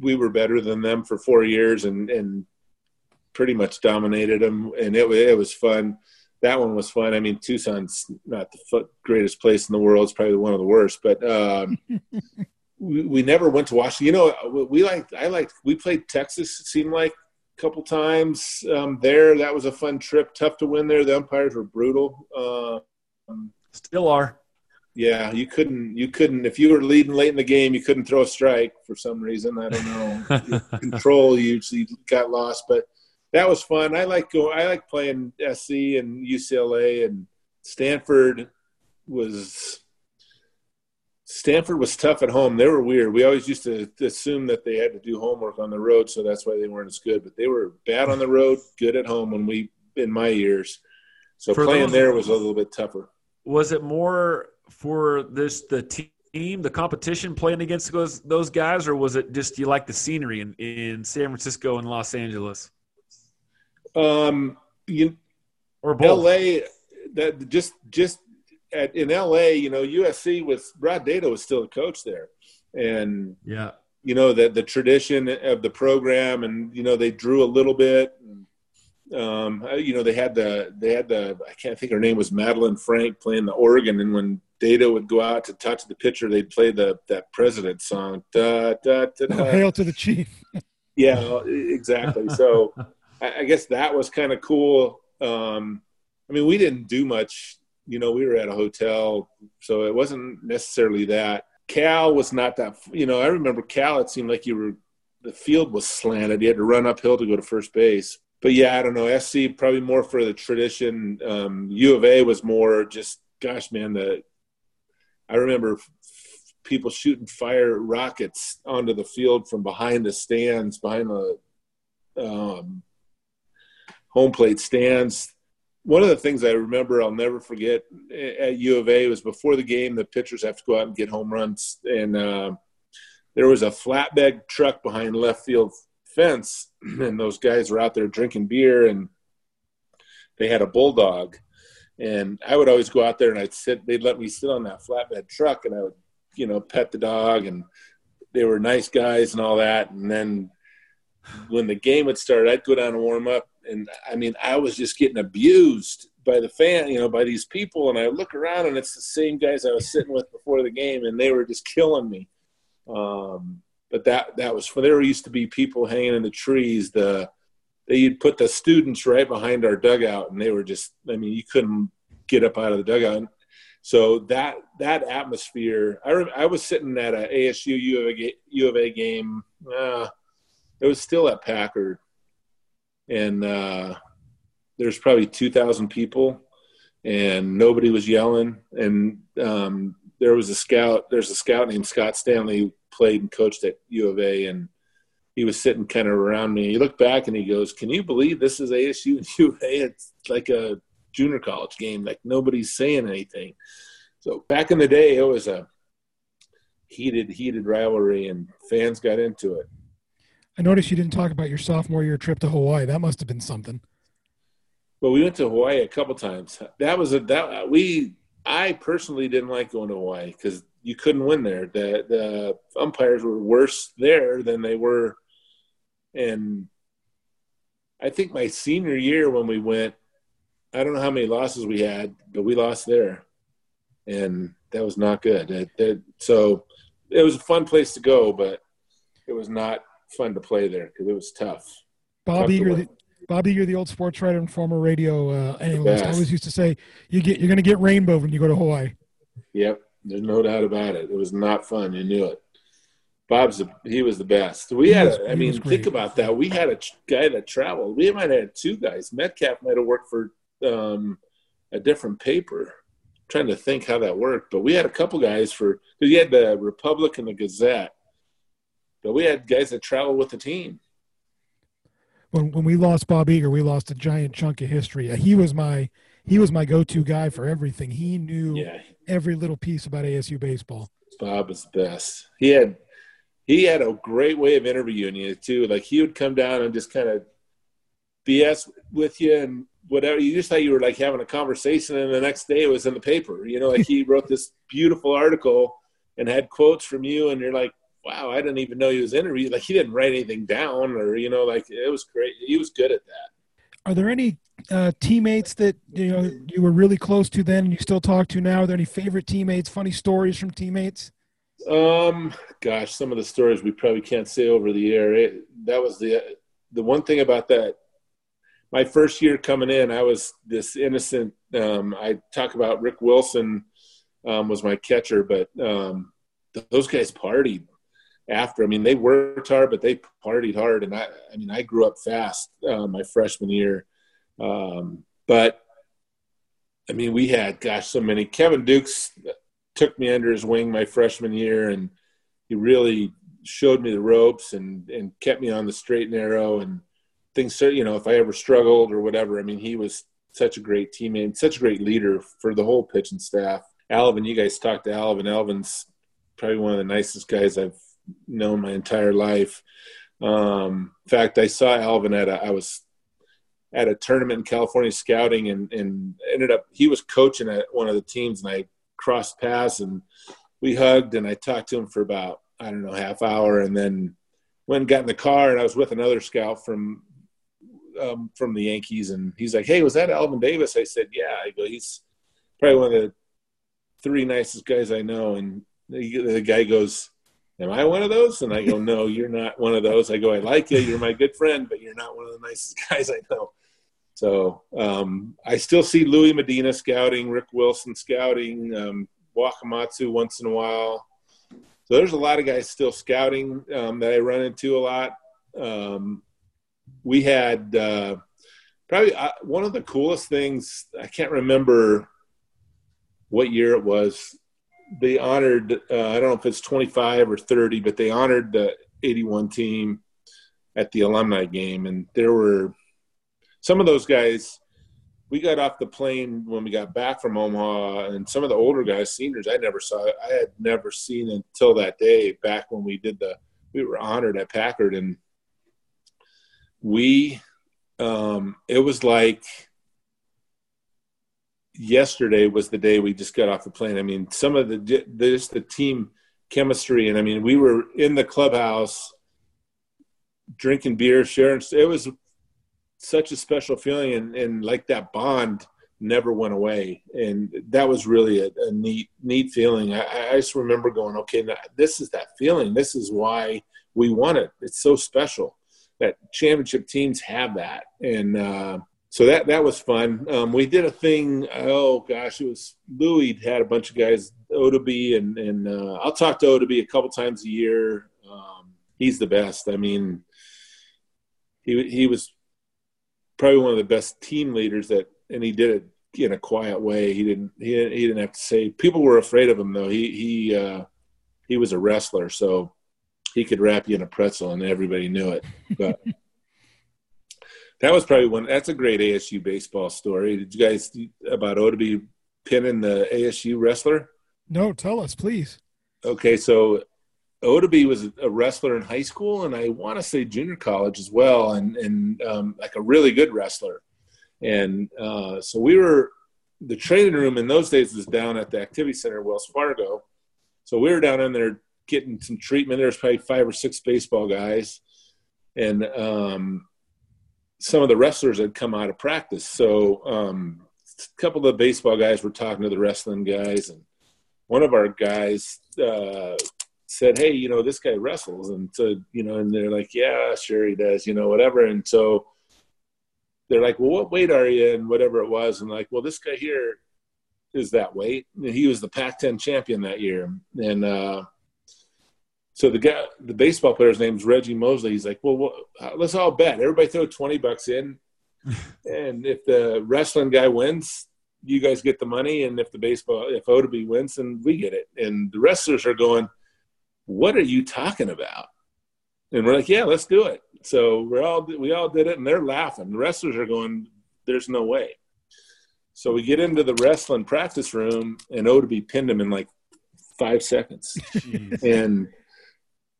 D: we were better than them for four years and and pretty much dominated them, and it it was fun. That one was fun. I mean, Tucson's not the greatest place in the world; it's probably one of the worst. But um, we, we never went to Washington. You know, we liked. I liked. We played Texas. It seemed like a couple times um, there. That was a fun trip. Tough to win there. The umpires were brutal. Uh,
C: Still are
D: yeah, you couldn't. You couldn't. If you were leading late in the game, you couldn't throw a strike for some reason. I don't know. Control usually got lost, but that was fun. I like go. I like playing SC and UCLA and Stanford was Stanford was tough at home. They were weird. We always used to assume that they had to do homework on the road, so that's why they weren't as good. But they were bad on the road, good at home when we in my years. So for playing there was a little bit tougher.
C: Was it more for this the team, the competition playing against those those guys, or was it just you like the scenery in, in San Francisco and Los Angeles?
D: Um, you
C: or both.
D: LA that just just at, in LA, you know, USC with Rod Dedeaux was still a coach there, and
C: yeah,
D: you know that the tradition of the program, and you know they drew a little bit. And, um, you know they had the they had the I can't think her name was Madeline Frank playing the organ, and when Dedeaux would go out to touch the pitcher, they'd play the that president song. Da, da, da, da.
B: Hail to the chief.
D: yeah, exactly. So I, I guess that was kind of cool. Um, I mean, we didn't do much you know, we were at a hotel, so it wasn't necessarily that. Cal was not that, you know, I remember Cal, it seemed like you were, the field was slanted. You had to run uphill to go to first base. But yeah, I don't know. SC probably more for the tradition. Um, U of A was more just, gosh, man, the, I remember people shooting fire rockets onto the field from behind the stands, behind the um, home plate stands. One of the things I remember I'll never forget at U of A was before the game, the pitchers have to go out and get home runs, and uh, there was a flatbed truck behind left field fence, and those guys were out there drinking beer, and they had a bulldog, and I would always go out there and I'd sit. They'd let me sit on that flatbed truck, and I would, you know, pet the dog, and they were nice guys and all that, and then when the game would start, I'd go down and warm up and I mean, I was just getting abused by the fan, you know, by these people. And I look around, and it's the same guys I was sitting with before the game, and they were just killing me. Um, but that that was when there used to be people hanging in the trees. The they'd put the students right behind our dugout, and they were just. I mean, you couldn't get up out of the dugout. So that that atmosphere, I I was sitting at a ASU U of A, U of A game. Uh, it was still at Packard, and uh, there's probably 2,000 people, and nobody was yelling. And um, there was a scout. There's a scout named Scott Stanley who played and coached at U of A, and he was sitting kind of around me. He looked back and he goes, "Can you believe this is ASU and U of It's like a junior college game. Like nobody's saying anything." So back in the day, it was a heated, heated rivalry, and fans got into it.
B: I noticed you didn't talk about your sophomore year trip to Hawaii. That must have been something.
D: Well, we went to Hawaii a couple times. That was a that we. I personally didn't like going to Hawaii because you couldn't win there. The the umpires were worse there than they were, and I think my senior year when we went, I don't know how many losses we had, but we lost there, and that was not good. It, it, so it was a fun place to go, but it was not fun to play there because it was tough.
B: Bob Eager, the, Bob Eager, the old sports writer and former radio uh, analyst, always used to say, "You get, you're going to get rainbow when you go to Hawaii."
D: Yep, there's no doubt about it. It was not fun. You knew it. Bob's he was the best. We had, was, I mean, think about that. We had a guy that traveled. We might have had two guys. Metcalf might have worked for um, a different paper. I'm trying to think how that worked, but we had a couple guys for because you had the Republic and the Gazette but we had guys that traveled with the team.
B: When when we lost Bob Eager, we lost a giant chunk of history. He was my he was my go-to guy for everything. He knew yeah. every little piece about ASU baseball.
D: Bob was the best. He had he had a great way of interviewing you too. Like he would come down and just kind of BS with you and whatever. You just thought you were like having a conversation, and the next day it was in the paper. You know, like he wrote this beautiful article and had quotes from you, and you're like, wow, I didn't even know he was interviewed. Like he didn't write anything down, or you know, like it was great. He was good at that.
B: Are there any uh, teammates that you know you were really close to then, and you still talk to now? Are there any favorite teammates? Funny stories from teammates?
D: Um, gosh, some of the stories we probably can't say over the air. It, that was the the one thing about that. My first year coming in, I was this innocent. Um, I talk about Rick Wilson um, was my catcher, but um, those guys partied after. I mean, they worked hard, but they partied hard. And I, I mean, I grew up fast uh, my freshman year. Um, but I mean, we had, gosh, so many. Kevin Dukes, took me under his wing my freshman year, and he really showed me the ropes and and kept me on the straight and narrow and things. You know, if I ever struggled or whatever, I mean, he was such a great teammate, such a great leader for the whole pitching staff. Alvin, you guys talked to Alvin. Alvin's probably one of the nicest guys I've known my entire life. Um, in fact, I saw Alvin at a, I was at a tournament in California scouting and, and ended up, he was coaching at one of the teams and I crossed paths and we hugged and I talked to him for about, I don't know, half hour. And then went and got in the car and I was with another scout from, um, from the Yankees. And he's like, Hey, was that Alvin Davis? I said, yeah, I go, he's probably one of the three nicest guys I know. And the, the guy goes, am I one of those? And I go, no, you're not one of those. I go, I like you. You're my good friend, but you're not one of the nicest guys I know. So um, I still see Louis Medina scouting, Rick Wilson scouting, um, Wakamatsu once in a while. So there's a lot of guys still scouting um, that I run into a lot. Um, we had uh, probably uh, one of the coolest things. I can't remember what year it was they honored uh, I don't know if it's 25 or 30, but they honored the 81 team at the alumni game, and there were some of those guys. We got off the plane when we got back from Omaha, and some of the older guys, seniors, I never saw. I had never seen until that day back when we did the. We were honored at Packard, and we. Um, it was like yesterday was the day we just got off the plane. I mean, some of the just the team chemistry, and I mean, we were in the clubhouse drinking beer, sharing. It was such a special feeling, and, and like that bond never went away, and that was really a, a neat neat feeling. I, I, just remember going, okay, this is that feeling. This is why we won it. It's so special that championship teams have that, and. Uh, so that that was fun. Um, we did a thing. Oh gosh, it was Louis had a bunch of guys, Oddibe, and and uh, I'll talk to Oddibe a couple times a year. Um, he's the best. I mean, he he was probably one of the best team leaders that, and he did it in a quiet way. He didn't he didn't, he didn't have to say. People were afraid of him though. He he uh, he was a wrestler, so he could wrap you in a pretzel, and everybody knew it. But that was probably one. That's a great ASU baseball story. Did you guys about Oddibe pinning the ASU wrestler?
B: No, tell us, please.
D: Okay, so Oddibe was a wrestler in high school, and I want to say junior college as well, and and um, like a really good wrestler. And uh, so we were the training room in those days was down at the activity center, Wells Fargo. So we were down in there getting some treatment. There was probably five or six baseball guys, and um, some of the wrestlers had come out of practice. So um, a couple of the baseball guys were talking to the wrestling guys, and one of our guys uh, said, "Hey, you know, this guy wrestles," and so you know, and they're like, "Yeah, sure he does," you know, whatever. And so they're like, "Well, what weight are you?" And whatever it was, and like, "Well, this guy here is that weight." And he was the Pac-10 champion that year, and uh, so the guy, the baseball player's name's Reggie Mosley. He's like, well, let's all bet. Everybody throw 20 bucks in. and if the wrestling guy wins, you guys get the money. And if the baseball, if Oddibe wins, then we get it. And the wrestlers are going, what are you talking about? And we're like, yeah, let's do it. So we're all, we all did it and they're laughing. The wrestlers are going, there's no way. So we get into the wrestling practice room and oh, Oddibe pinned him in like five seconds. and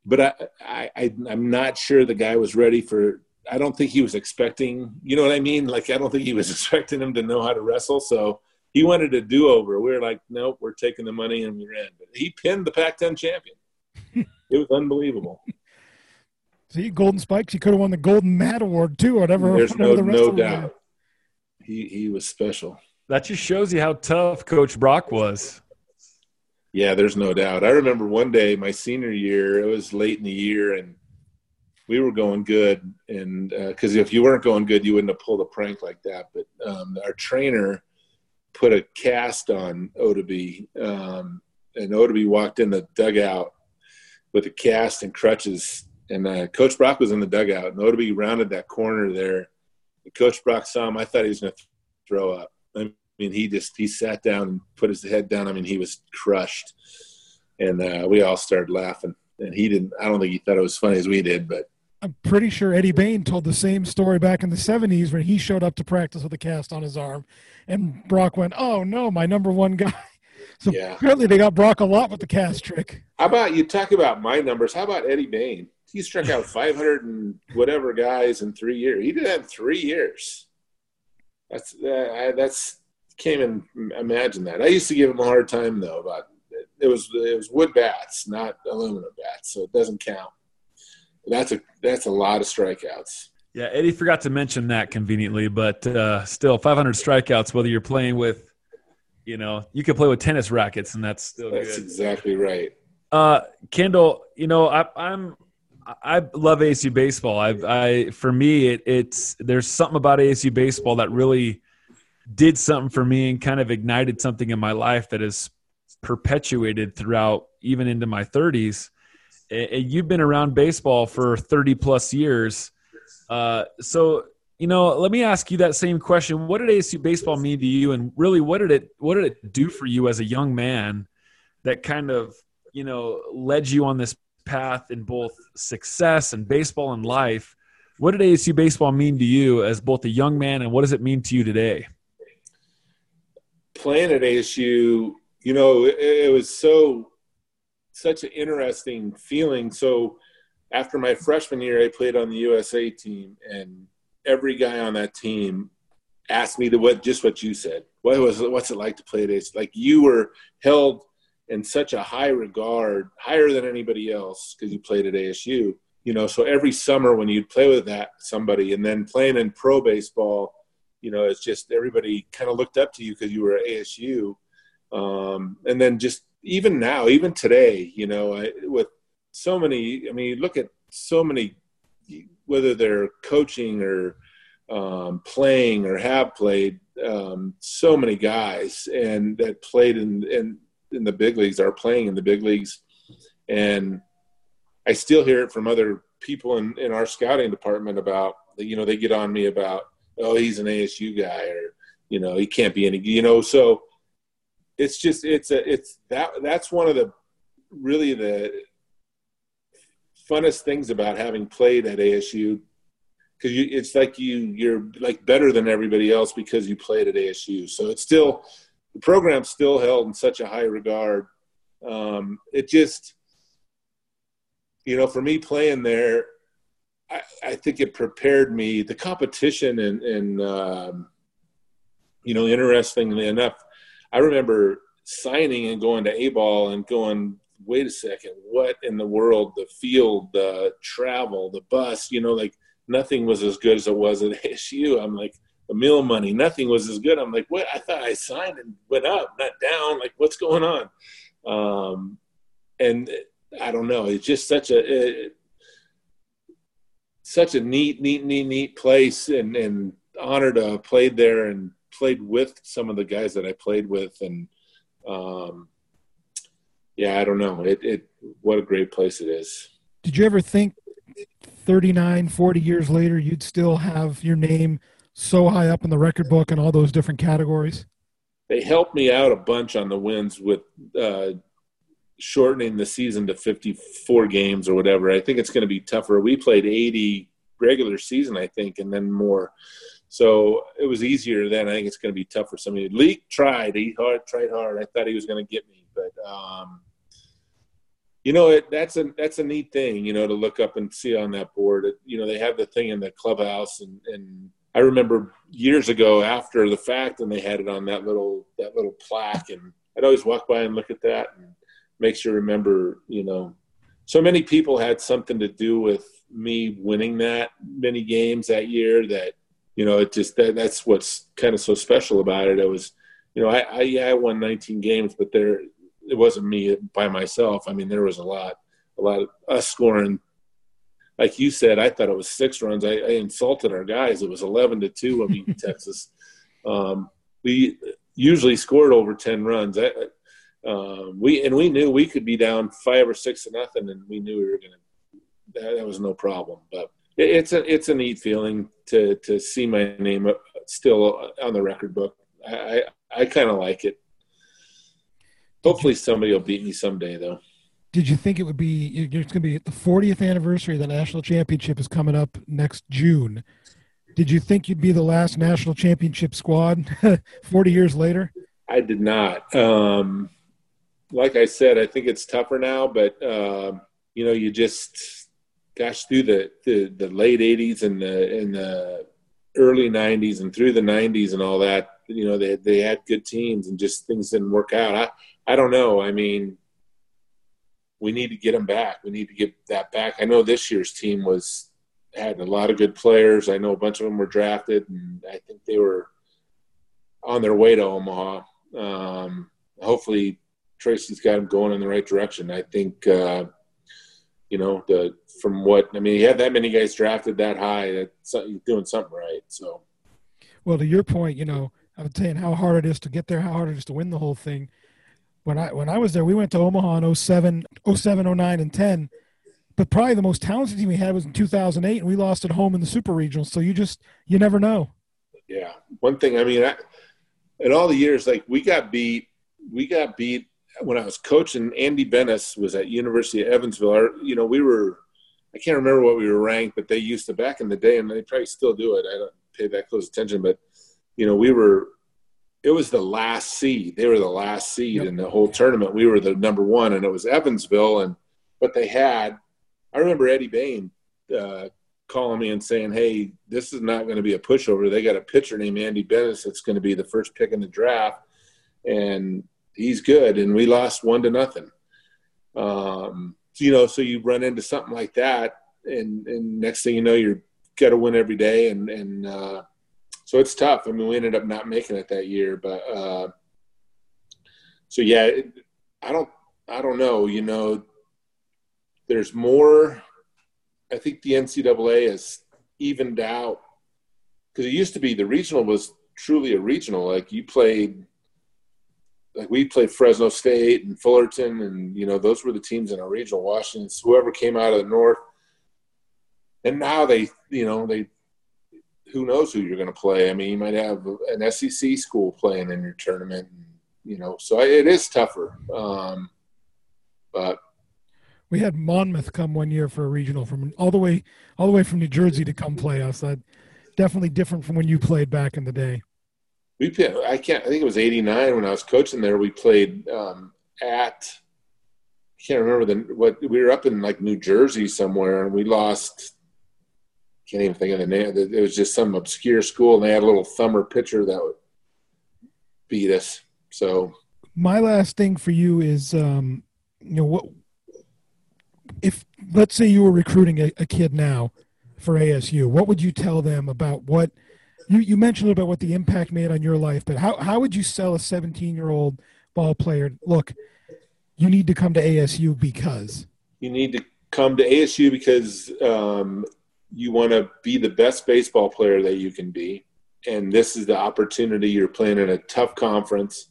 D: but I, I, I I'm not sure the guy was ready for. I don't think he was expecting. You know what I mean? Like I don't think he was expecting him to know how to wrestle. So he wanted a do over. We were like, nope, we're taking the money and we're in. But he pinned the Pac-10 champion. It was unbelievable.
B: See, Golden Spikes, he could have won the Golden Mat Award too, whatever.
D: There's
B: whatever
D: no, no doubt. He he was special.
C: That just shows you how tough Coach Brock was.
D: Yeah, there's no doubt. I remember one day, my senior year, it was late in the year, and we were going good. And because uh, if you weren't going good, you wouldn't have pulled a prank like that. But um, our trainer put a cast on Oddibe, um, and Oddibe walked in the dugout with a cast and crutches. And uh, Coach Brock was in the dugout, and Oddibe rounded that corner there. And Coach Brock saw him. I thought he was going to throw up. I mean, he just he sat down and put his head down. I mean, he was crushed, and uh, we all started laughing. And he didn't. I don't think he thought it was funny as we did, but
B: I'm pretty sure Eddie Bane told the same story back in the 70s when he showed up to practice with a cast on his arm, and Brock went, "Oh no, my number one guy." So
D: Yeah.
B: apparently they got Brock a lot with the cast trick.
D: How about you talk about my numbers? How about Eddie Bane? He struck out 500 and whatever guys in three years. He did that in three years. That's uh, I, that's can't even imagine that. I used to give him a hard time though about it. It was it was wood bats, not aluminum bats, so it doesn't count. That's a that's a lot of strikeouts.
C: Yeah, Eddie forgot to mention that conveniently, but uh, still, 500 strikeouts. Whether you're playing with, you know, you could play with tennis rackets, and that's still
D: That's
C: good.
D: exactly right.
C: Uh, Kendall, you know, I, I'm I love ASU baseball. I, I for me, it, it's there's something about ASU baseball that really did something for me and kind of ignited something in my life that has perpetuated throughout even into my 30s. And and you've been around baseball for 30 plus years. Uh, so you know, let me ask you that same question. What did ASU baseball mean to you, and really, what did it what did it do for you as a young man that kind of you know led you on this path in both success and baseball and life? What did ASU baseball mean to you as both a young man, and what does it mean to you today?
D: playing at ASU, you know, it, it was so such an interesting feeling. So after my freshman year, I played on the USA team, and every guy on that team asked me to what just what you said. What was what's it like to play at ASU? Like you were held in such a high regard, higher than anybody else, because you played at ASU. You know, so every summer when you'd play with that somebody, and then playing in pro baseball, you know, it's just everybody kind of looked up to you because you were at ASU. Um, and then just even now, even today, you know, I, with so many, I mean, look at so many, whether they're coaching or um, playing or have played, um, so many guys and that played in, in, in the big leagues are playing in the big leagues. And I still hear it from other people in, in our scouting department about, you know, they get on me about, oh, he's an ASU guy, or you know, he can't be any, you know. So it's just it's a it's that that's one of the really the funnest things about having played at ASU because it's like you you're like better than everybody else because you played at ASU. So it's still the program's still held in such a high regard. Um, it just you know, for me playing there, I, I think it prepared me. The competition and, and um, you know, interestingly enough, I remember signing and going to A ball and going, wait a second, what in the world? The field, the travel, the bus, you know, like nothing was as good as it was at ASU. I'm like, the meal money, nothing was as good. I'm like, what? I thought I signed and went up, not down. Like, what's going on? Um, and I don't know. It's just such a it, such a neat, neat, neat, neat place, and and honored to have played there and played with some of the guys that I played with, and um, yeah, I don't know. It it what a great place it is.
B: Did you ever think 39, 40 years later you'd still have your name so high up in the record book in all those different categories?
D: They helped me out a bunch on the wins with uh, shortening the season to 54 games or whatever. I think it's going to be tougher. We played 80 regular season, I think, and then more. So it was easier then. I think it's going to be tough for somebody. Leake tried. He hard, tried hard. I thought he was going to get me, but um, you know, it, that's a that's a neat thing. You know, to look up and see on that board. It, you know, they have the thing in the clubhouse, and and I remember years ago after the fact, and they had it on that little that little plaque, and I'd always walk by and look at that, and makes you remember. You know, so many people had something to do with me winning that many games that year that you know it just that, that's what's kind of so special about it it was you know i i, yeah, I won 19 games but there it wasn't me by myself i mean there was a lot a lot of us scoring like you said i thought it was six runs i, I insulted our guys it was 11 to 2 when we beat texas um, we usually scored over 10 runs I, um, we and we knew we could be down five or six to nothing and we knew we were going to that, that was no problem. But it, it's a it's a neat feeling to to see my name still on the record book. I I kind of like it. Hopefully, somebody will beat me someday, though.
B: Did you think it would be? It's going to be the 40th anniversary of the national championship is coming up next June. Did you think you'd be the last national championship squad 40 years later?
D: I did not. Um, like I said, I think it's tougher now, but uh, you know, you just gosh through the, the, the late '80s and the in the early '90s and through the '90s and all that. You know, they they had good teams and just things didn't work out. I I don't know. I mean, we need to get them back. We need to get that back. I know this year's team was had a lot of good players. I know a bunch of them were drafted, and I think they were on their way to Omaha. Um, hopefully, Tracy's got them going in the right direction. I think, uh, you know, the from what I mean, he had that many guys drafted that high. That's he's doing something right. So,
B: well, to your point, you know, I was saying how hard it is to get there, how hard it is to win the whole thing. When I when I was there, we went to Omaha in 07, 07 09, and 10 but probably the most talented team we had was in 2008 and we lost at home in the super regional. So you just you never know.
D: Yeah. One thing i mean I, in all the years like we got beat we got beat when i was coaching. Andy Benes was at university of evansville. Our, you know we were i can't remember what we were ranked but they used to back in the day and they probably still do it. I don't pay that close attention but you know we were it was the last seed they were the last seed yep. in the whole tournament we were the number one and it was evansville and but they had I remember Eddie Bane uh, calling me and saying, "Hey, this is not going to be a pushover. They got a pitcher named Andy Benes that's going to be the first pick in the draft, and he's good." And we lost one to nothing. Um, you know, so you run into something like that, and and next thing you know, you're got to win every day, and and uh, so it's tough. I mean, we ended up not making it that year, but uh, so yeah, I don't I don't know. You know, there's more. I think the NCAA has evened out because it used to be the regional was truly a regional. Like you played, like we played Fresno State and Fullerton, and you know those were the teams in our regional. Washington's whoever came out of the north, and now they, you know, they. Who knows who you're going to play? I mean, you might have an SEC school playing in your tournament, and, you know, so it is tougher. Um, but
B: we had Monmouth come one year for a regional from all the way all the way from New Jersey to come play us. That definitely different from when you played back in the day.
D: We played, I can't I think it was '89 when I was coaching there. We played um, at I can't remember the what we were up in like New Jersey somewhere and we lost. Can't even think of the name. It was just some obscure school, and they had a little thumber pitcher that would beat us. So
B: my last thing for you is, um, you know, what if let's say you were recruiting a, a, kid now for ASU, what would you tell them about what you, you mentioned about what the impact made on your life, but how, how would you sell a 17 year old ball player? Look, you need to come to ASU because
D: you need to come to ASU because um, you want to be the best baseball player that you can be. And this is the opportunity you're playing in a tough conference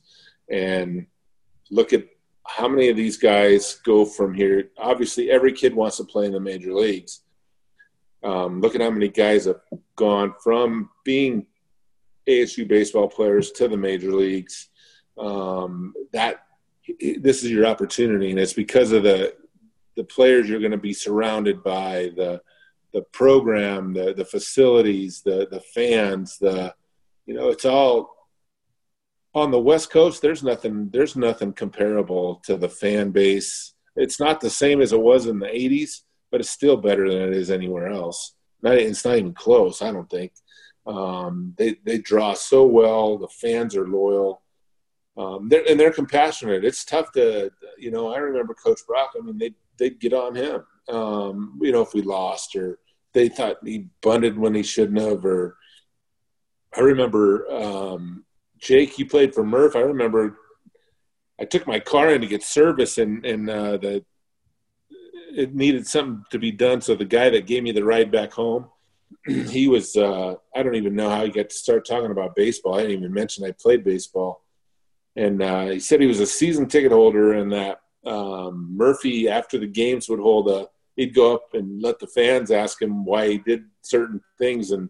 D: and look at how many of these guys go from here? Obviously, every kid wants to play in the major leagues. Um, look at how many guys have gone from being ASU baseball players to the major leagues. Um, that this is your opportunity, and it's because of the the players you're going to be surrounded by, the the program, the the facilities, the the fans, the you know, it's all on the West Coast, there's nothing there's nothing comparable to the fan base. It's not the same as it was in the '80s, but it's still better than it is anywhere else. Not, it's not even close. I don't think. Um, they they draw so well. The fans are loyal, um, they're, and they're compassionate. It's tough to you know. I remember Coach Brock. I mean, they they'd get on him. Um, you know, if we lost or they thought he bunted when he shouldn't have, or I remember um, Jake, you played for Murph. I remember I took my car in to get service, and and uh, the it needed something to be done. So the guy that gave me the ride back home, he was uh, I don't even know how he got to start talking about baseball. I didn't even mention I played baseball, and uh, he said he was a season ticket holder, and that um, Murphy after the games would hold a he'd go up and let the fans ask him why he did certain things, and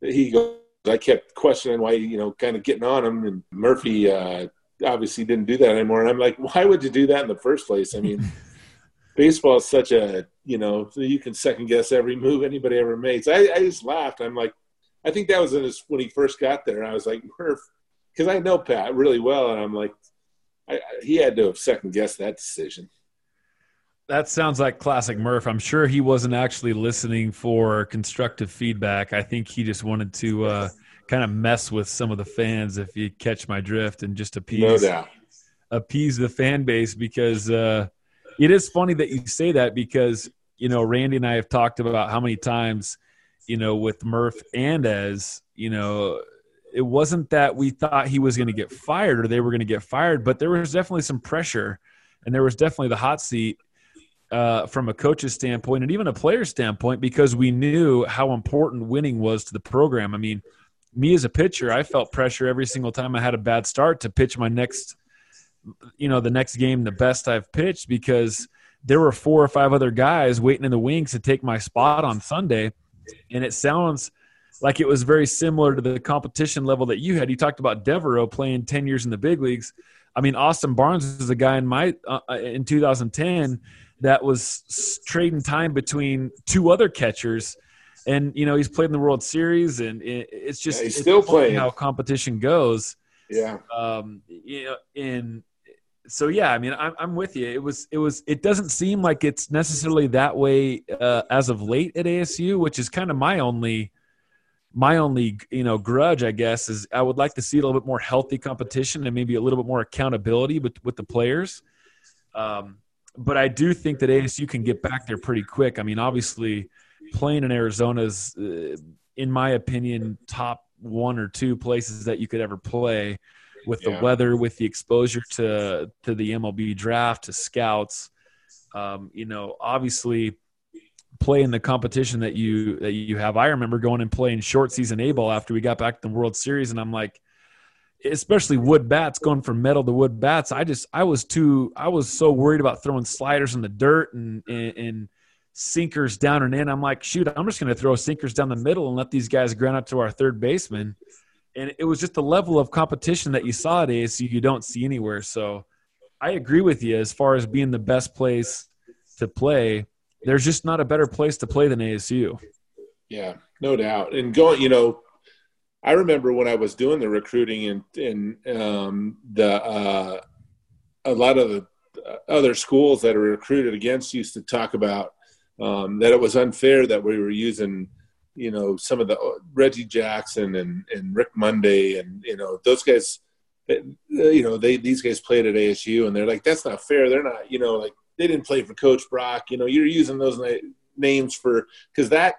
D: he go I kept questioning why, you know, kind of getting on him. And Murphy uh, obviously didn't do that anymore. And I'm like, why would you do that in the first place? I mean, baseball is such a, you know, you can second guess every move anybody ever makes. I, I just laughed. I'm like, I think that was his, when he first got there. I was like, Murph, because I know Pat really well. And I'm like, I, he had to have second guessed that decision.
C: That sounds like classic Murph. I'm sure he wasn't actually listening for constructive feedback. I think he just wanted to uh, kind of mess with some of the fans, if you catch my drift, and just appease
D: no
C: appease the fan base. Because uh, it is funny that you say that because you know Randy and I have talked about how many times you know with Murph and as you know it wasn't that we thought he was going to get fired or they were going to get fired, but there was definitely some pressure and there was definitely the hot seat uh, from a coach's standpoint and even a player's standpoint because we knew how important winning was to the program. I mean, me as a pitcher, I felt pressure every single time I had a bad start to pitch my next, you know, the next game the best I've pitched because there were four or five other guys waiting in the wings to take my spot on Sunday. And it sounds like it was very similar to the competition level that you had. You talked about Devereaux playing 10 years in the big leagues. I mean, Austin Barnes is a guy in my uh, in 2010 that was trading time between two other catchers. And, you know, he's played in the World Series and it's just
D: yeah, he's
C: it's
D: still playing
C: how competition goes.
D: Yeah.
C: Um, you know, in, so yeah, I mean, I'm, I'm with you. It was, it was, it doesn't seem like it's necessarily that way uh, as of late at ASU, which is kind of my only, my only, you know, grudge, I guess, is I would like to see a little bit more healthy competition and maybe a little bit more accountability with, with the players. Um, but I do think that ASU can get back there pretty quick. I mean, obviously, playing in Arizona is, uh, in my opinion, top one or two places that you could ever play with yeah. the weather, with the exposure to to the MLB draft, to scouts. Um, you know, obviously, playing the competition that you that you have. I remember going and playing short season A ball after we got back to the World Series, and I'm like, especially wood bats going from metal to wood bats i just i was too i was so worried about throwing sliders in the dirt and and, and sinkers down and in. I'm like shoot i'm just going to throw sinkers down the middle and let these guys ground out to our third baseman. And it was just the level of competition that you saw at asu you don't see anywhere. So i agree with you as far as being the best place to play. There's just not a better place to play than asu
D: yeah no doubt. And going you know I remember when I was doing the recruiting and in um, the uh, a lot of the other schools that are recruited against used to talk about um, that it was unfair that we were using you know some of the uh, Reggie Jackson and, and Rick Monday and you know those guys uh, you know they these guys played at ASU and they're like that's not fair. They're not you know like they didn't play for Coach Brock. You know you're using those names for because that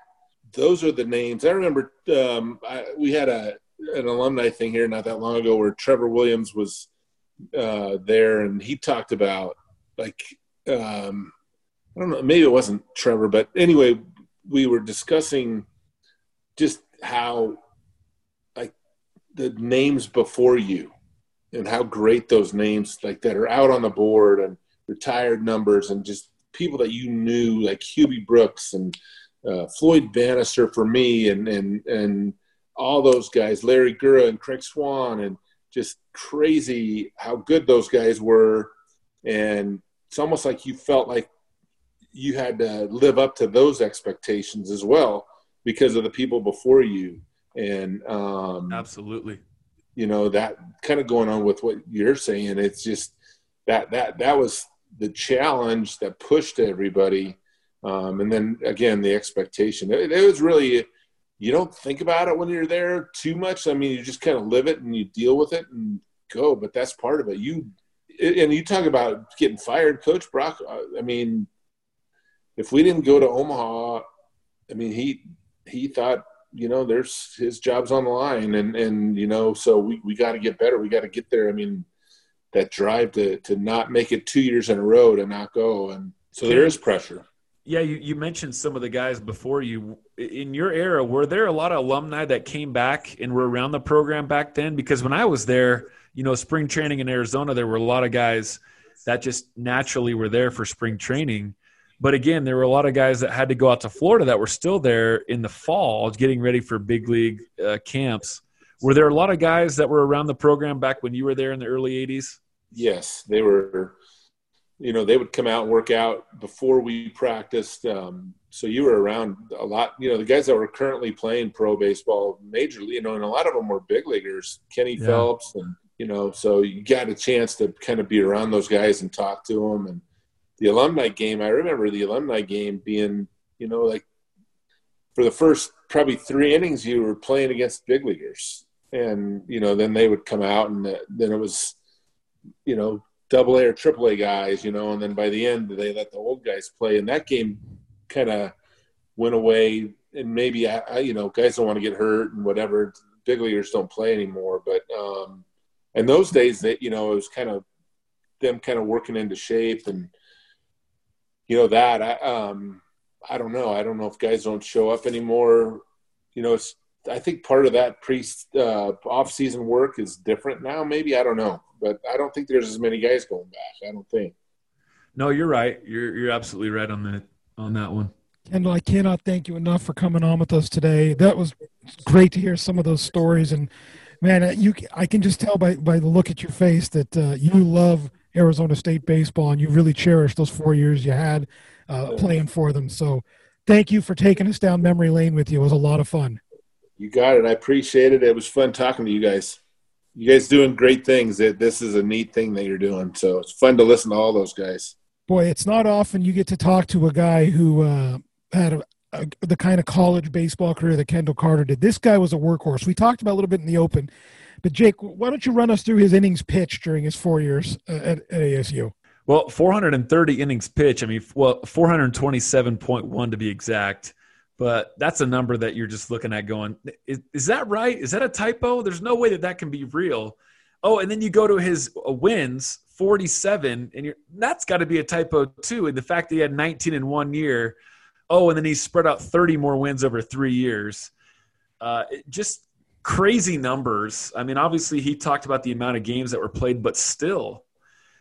D: those are the names. I remember um, I, we had a an alumni thing here not that long ago where Trevor Williams was uh, there, and he talked about like um, I don't know, maybe it wasn't Trevor, but anyway, we were discussing just how like the names before you and how great those names like that are out on the board and retired numbers and just people that you knew like Hubie Brooks and uh, Floyd Bannister for me, and and and all those guys, Larry Gura and Craig Swan, and just crazy how good those guys were. And it's almost like you felt like you had to live up to those expectations as well because of the people before you. And um,
C: absolutely,
D: you know that kind of going on with what you're saying. It's just that that that was the challenge that pushed everybody um, and then again, the expectation. It, it, was really, you don't think about it when you're there too much. I mean, you just kind of live it and you deal with it and go. But that's part of it. You and you talk about getting fired, Coach Brock. Uh, I mean, if we didn't go to Omaha, I mean, he he thought you know there's his job's on the line, and and you know, so we we got to get better. We got to get there. I mean, that drive to to not make it two years in a row to not go, and so there is pressure
C: yeah, you, you mentioned some of the guys before you. In your era, were there a lot of alumni that came back and were around the program back then? Because when I was there, you know, spring training in Arizona, there were a lot of guys that just naturally were there for spring training. But again, there were a lot of guys that had to go out to Florida that were still there in the fall, getting ready for big league uh, camps. Were there a lot of guys that were around the program back when you were there in the early '80s?
D: Yes, they were. You know, they would come out and work out before we practiced. Um, so you were around a lot. You know, the guys that were currently playing pro baseball, majorly. You know, and a lot of them were big leaguers. Kenny yeah. Phelps, and you know, so you got a chance to kind of be around those guys and talk to them and the alumni game, I remember the alumni game being, you know, like for the first probably three innings, you were playing against big leaguers, and you know, then they would come out, and then it was, you know, double A or triple A guys, you know, and then by the end they let the old guys play, and that game kind of went away. And maybe I, you know, guys don't want to get hurt and whatever. Big leaguers don't play anymore, but um, and those days that you know it was kind of them kind of working into shape and you know that I um I don't know. I don't know if guys don't show up anymore. You know, it's I think part of that pre uh, off season work is different now. Maybe I don't know, but I don't think there's as many guys going back. I don't think.
C: No, you're right. You're you're absolutely right on that on that one.
B: Kendall, I cannot thank you enough for coming on with us today. That was great to hear some of those stories, and man, you I can just tell by by the look at your face that uh, you love Arizona State baseball, and you really cherish those four years you had uh, playing for them. So, thank you for taking us down memory lane with you. It was a lot of fun.
D: You got it. I appreciate it. It was fun talking to you guys. You guys doing great things. This is a neat thing that you're doing. So it's fun to listen to all those guys.
B: Boy, it's not often you get to talk to a guy who uh, had a, a, the kind of college baseball career that Kendall Carter did. This guy was a workhorse. We talked about a little bit in the open but Jake, why don't you run us through his innings pitched during his four years uh, at, at ASU?
C: Well, 430 innings pitch. I mean, well, 427.1 to be exact. But that's a number that you're just looking at going, is, is that right? Is that a typo? There's no way that that can be real. Oh, and then you go to his uh, wins, 47, and you're, that's got to be a typo too. And the fact that he had 19 in one year. Oh, and then he spread out 30 more wins over three years. Uh, just crazy numbers. I mean, obviously, he talked about the amount of games that were played, but still,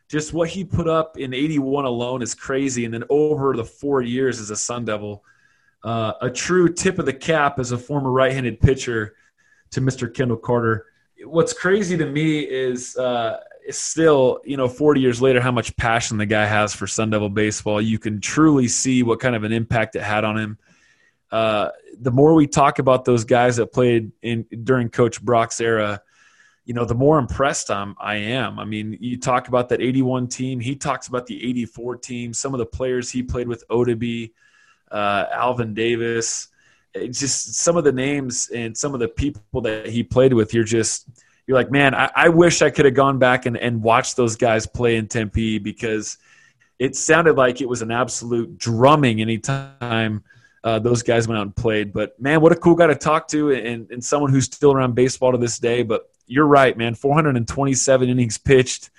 C: just what he put up in 81 alone is crazy. And then over the four years as a Sun Devil, uh, a true tip of the cap as a former right handed pitcher to Mr. Kendall Carter. What's crazy to me is, uh, still, you know, 40 years later, how much passion the guy has for Sun Devil baseball. You can truly see what kind of an impact it had on him. Uh, the more we talk about those guys that played in during Coach Brock's era, you know, the more impressed I'm, I am. I mean, you talk about that 81 team. He talks about the 84 team. Some of the players he played with, Oddibe, uh, Alvin Davis. It's just some of the names and some of the people that he played with. You're just you're like, man, I, I wish I could have gone back and, and watched those guys play in Tempe because it sounded like it was an absolute drumming anytime – uh, those guys went out and played. But man, what a cool guy to talk to, and, and someone who's still around baseball to this day. But you're right, man. 427 innings pitched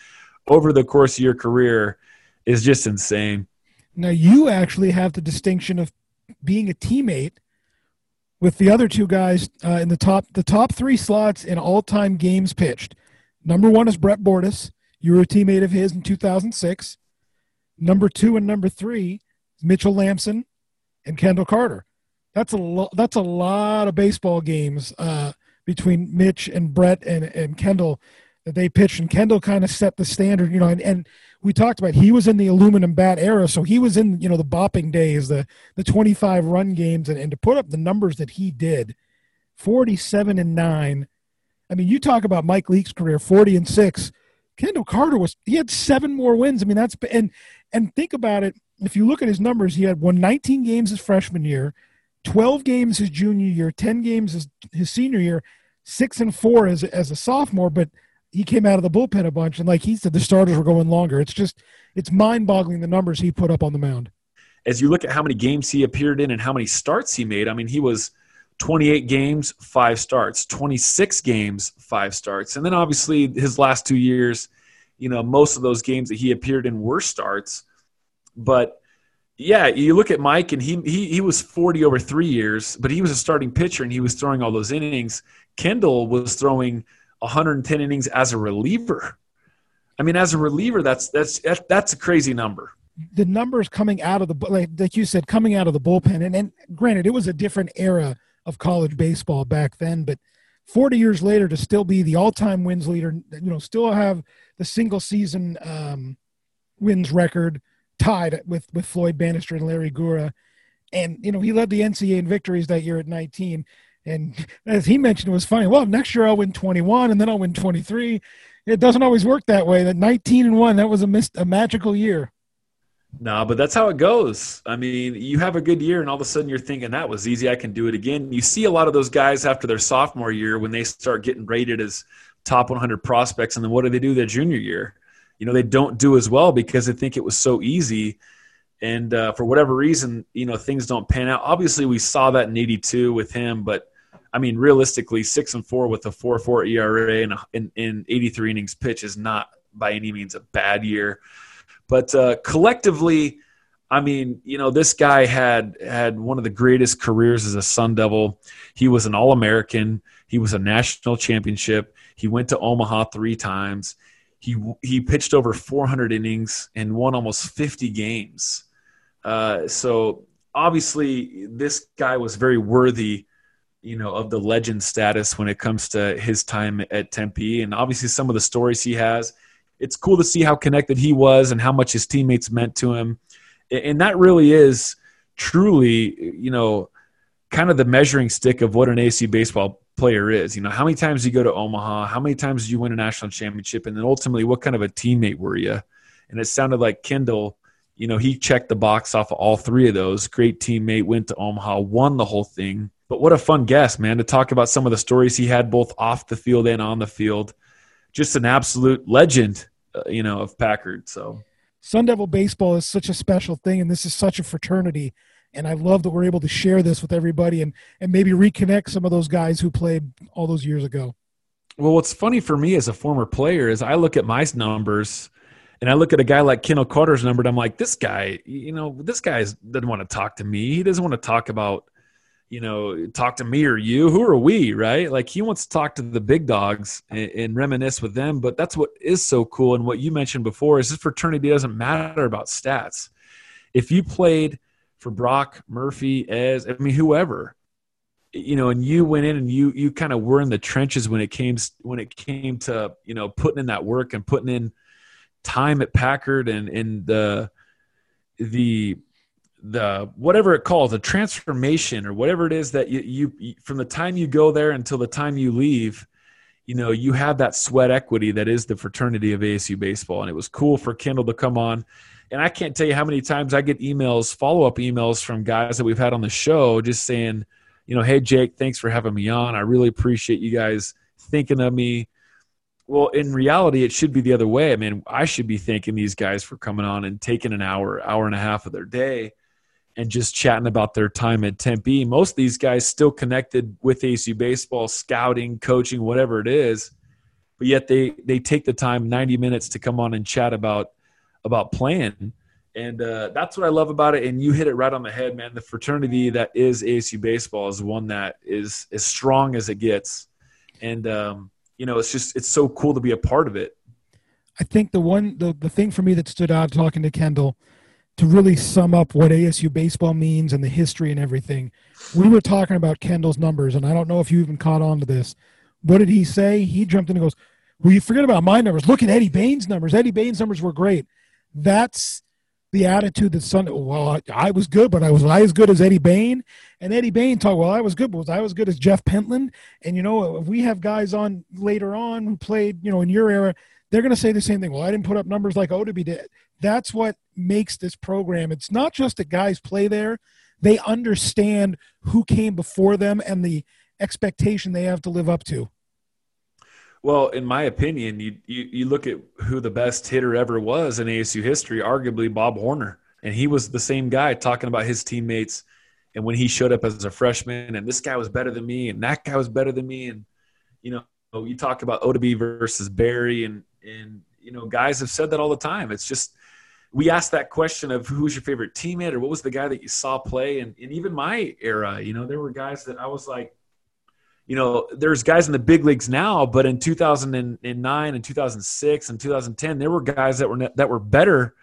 C: over the course of your career is just insane.
B: Now you actually have the distinction of being a teammate with the other two guys uh, in the top the top three slots in all time games pitched. Number one is Brett Bordes. You were a teammate of his in 2006. Number two and number three, Mitchell Lambson and Kendall Carter. That's a lo- that's a lot of baseball games uh, between Mitch and Brett and, and Kendall that they pitched, and Kendall kind of set the standard, you know. And, and we talked about he was in the aluminum bat era, so he was in you know the bopping days, the the 25 run games, and, and to put up the numbers that he did, 47 and nine. I mean, you talk about Mike Leake's career, 40 and six. Kendall Carter was he had seven more wins. I mean, that's and and think about it if you look at his numbers, he had won 19 games his freshman year, 12 games his junior year, 10 games his, his senior year, six and four as, as a sophomore, but he came out of the bullpen a bunch. And like he said, the starters were going longer. It's just, it's mind boggling the numbers he put up on the mound.
C: As you look at how many games he appeared in and how many starts he made, I mean, he was 28 games, five starts, 26 games, five starts. And then obviously his last two years, you know, most of those games that he appeared in were starts. But yeah, you look at Mike, and he he he was forty over three years, but he was a starting pitcher, and he was throwing all those innings. Kendall was throwing 110 innings as a reliever. I mean, as a reliever, that's that's that's a crazy number.
B: the numbers coming out of the like, like you said coming out of the bullpen and, and granted it was a different era of college baseball back then but 40 years later to still be the all-time wins leader you know still have the single season um, wins record tied with with floyd bannister and larry gura and you know he led the ncaa in victories that year at 19 and as he mentioned it was funny well next year i'll win 21 and then i'll win 23 it doesn't always work that way that 19 and 1 that was a, missed, a magical year
C: no, but that's how it goes. I mean, you have a good year, and all of a sudden you're thinking that was easy. I can do it again. You see a lot of those guys after their sophomore year when they start getting rated as top 100 prospects, and then what do they do their junior year? You know, they don't do as well because they think it was so easy, and uh, for whatever reason, you know, things don't pan out. Obviously, we saw that in '82 with him, but I mean, realistically, six and four with a four-four ERA and in, in 83 innings pitch is not by any means a bad year. But uh, collectively, I mean, you know, this guy had had one of the greatest careers as a Sun Devil. He was an All American. He was a national championship. He went to Omaha three times. He he pitched over 400 innings and won almost 50 games. Uh, so obviously, this guy was very worthy, you know, of the legend status when it comes to his time at Tempe, and obviously some of the stories he has it's cool to see how connected he was and how much his teammates meant to him. And that really is truly, you know, kind of the measuring stick of what an AC baseball player is. You know, how many times you go to Omaha, how many times you win a national championship, and then ultimately what kind of a teammate were you? And it sounded like Kendall, you know, he checked the box off of all three of those. Great teammate, went to Omaha, won the whole thing. But what a fun guest, man, to talk about some of the stories he had both off the field and on the field just an absolute legend, uh, you know, of Packard. So
B: Sun Devil baseball is such a special thing, and this is such a fraternity. And I love that we're able to share this with everybody and and maybe reconnect some of those guys who played all those years ago.
C: Well, what's funny for me as a former player is I look at my numbers and I look at a guy like Kendall Carter's number and I'm like, this guy, you know, this guy doesn't want to talk to me. He doesn't want to talk about you know, talk to me or you. Who are we, right? Like he wants to talk to the big dogs and, and, reminisce with them. But that's what is so cool. And what you mentioned before is this fraternity doesn't matter about stats. If you played for Brock, Murphy, as I mean, whoever, you know, and you went in and you you kind of were in the trenches when it came when it came to you know putting in that work and putting in time at Packard and and the the the whatever it calls the transformation or whatever it is that you, you from the time you go there until the time you leave you know you have that sweat equity that is the fraternity of asu baseball. And it was cool for kendall to come on. And i can't tell you how many times i get emails follow-up emails from guys that we've had on the show just saying you know hey jake thanks for having me on. I really appreciate you guys thinking of me. Well in reality it should be the other way. I mean i should be thanking these guys for coming on and taking an hour hour and a half of their day and just chatting about their time at Tempe. Most of these guys still connected with ASU baseball, scouting, coaching, whatever it is, but yet they they take the time 90 minutes to come on and chat about about playing. And uh, that's what I love about it. And you hit it right on the head, man. The fraternity that is ASU baseball is one that is as strong as it gets. And um, you know, it's just it's so cool to be a part of it.
B: I think the one the, the thing for me that stood out talking to Kendall to really sum up what ASU baseball means and the history and everything, we were talking about Kendall's numbers, and I don't know if you even caught on to this. What did he say? He jumped in and goes, Well, you forget about my numbers. Look at Eddie Bane's numbers. Eddie Bane's numbers were great. That's the attitude that Sun. Well, I, was good, but I was I as good as Eddie Bane? And Eddie Bane talked. Well, I was good, but was I was good as Jeff Pentland? And you know, if we have guys on later on who played, you know, in your era, they're going to say the same thing. Well, I didn't put up numbers like Oddibe did. That's what makes this program. It's not just that guys play there; they understand who came before them and the expectation they have to live up to.
C: Well, in my opinion, you, you, you look at who the best hitter ever was in ASU history, arguably Bob Horner, and he was the same guy talking about his teammates. And when he showed up as a freshman, and this guy was better than me, and that guy was better than me, and you know, you talk about Oddibe versus Barry, and and you know, guys have said that all the time. It's just we asked that question of who's your favorite teammate or what was the guy that you saw play, and, and even my era, you know, there were guys that I was like, you know, there's guys in the big leagues now, but in 2009 and 2006 and 2010, there were guys that were that were better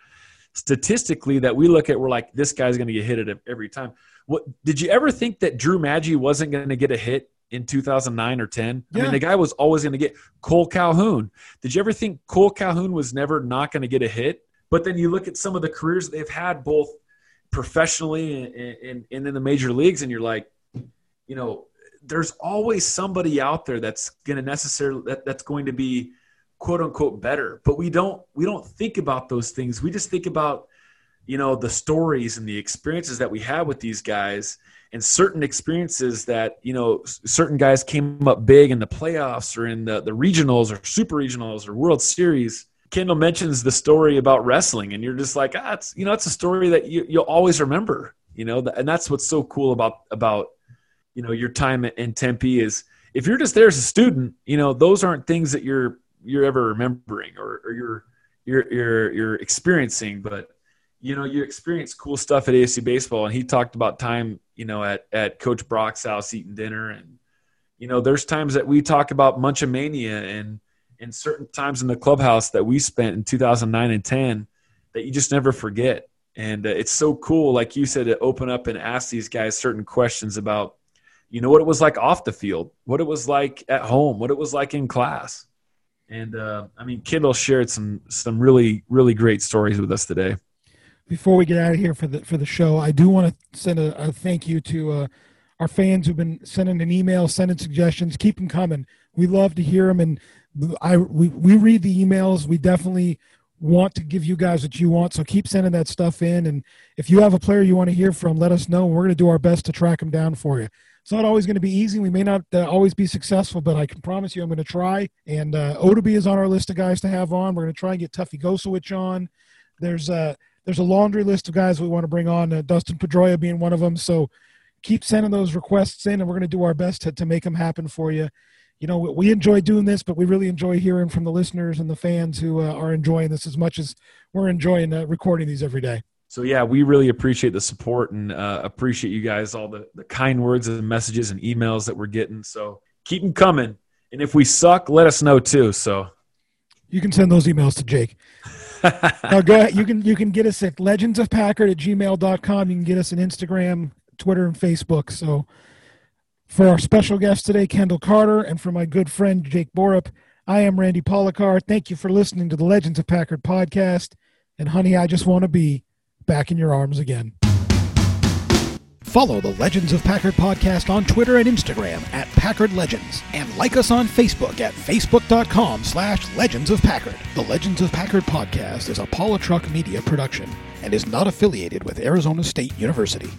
C: statistically that we look at, we're like, this guy's going to get hit at every time. What did you ever think that Drew Maggi wasn't going to get a hit in 2009 or 10? Yeah. I mean, the guy was always going to get Cole Calhoun. Did you ever think Cole Calhoun was never not going to get a hit? But then you look at some of the careers they've had both professionally and, and, and in the major leagues, and you're like, you know, there's always somebody out there that's going to necessarily that, that's going to be quote unquote better but we don't we don't think about those things we just think about you know the stories and the experiences that we have with these guys and certain experiences that you know certain guys came up big in the playoffs or in the, the regionals or super regionals or world series. Kendall mentions the story about wrestling and you're just like ah it's you know it's a story that you, you'll always remember you know? And that's what's so cool about about you know your time in tempe is if you're just there as a student you know those aren't things that you're you're ever remembering or, or you're you're you're you're experiencing but you know you experience cool stuff at ASU baseball and he talked about time you know at at coach Brock's house eating dinner and you know there's times that we talk about Munchomania and and certain times in the clubhouse that we spent in 2009 and 10 that you just never forget and uh, it's so cool like you said to open up and ask these guys certain questions about you know what it was like off the field what it was like at home what it was like in class and uh, I mean, Kendall shared some some really really great stories with us today.
B: Before we get out of here for the for the show, I do want to send a, a thank you to uh, our fans who've been sending an email, sending suggestions. Keep them coming. We love to hear them, and I we we read the emails. We definitely want to give you guys what you want. So keep sending that stuff in. And if you have a player you want to hear from, let us know. We're going to do our best to track them down for you. It's not always going to be easy. We may not uh, always be successful, but I can promise you I'm going to try. And uh, is on our list of guys to have on. We're going to try and get Tuffy Gosewisch on. There's a, uh, there's a laundry list of guys we want to bring on, uh, Dustin Pedroia being one of them. So keep sending those requests in, and we're going to do our best to, to make them happen for you. You know, we enjoy doing this, but we really enjoy hearing from the listeners and the fans who uh, are enjoying this as much as we're enjoying uh, recording these every day
C: so yeah, we really appreciate the support and uh, appreciate you guys all the, the kind words and messages and emails that we're getting. So keep them coming. And if we suck, let us know too. So
B: you can send those emails to Jake. Now go ahead. You can you can get us at legends of Packard at gmail.com. You can get us on Instagram, Twitter, and Facebook. So for our special guest today, Kendall Carter, and for my good friend Jake Borup, I am Randy Polakar. Thank you for listening to the Legends of Packard podcast. And honey, I just want to be back in your arms again.
A: Follow the Legends of Packard podcast on Twitter and Instagram at Packard Legends, and like us on Facebook at facebook.com slash Legends of Packard. The Legends of Packard podcast is a Paula Truck Media production and is not affiliated with Arizona State University.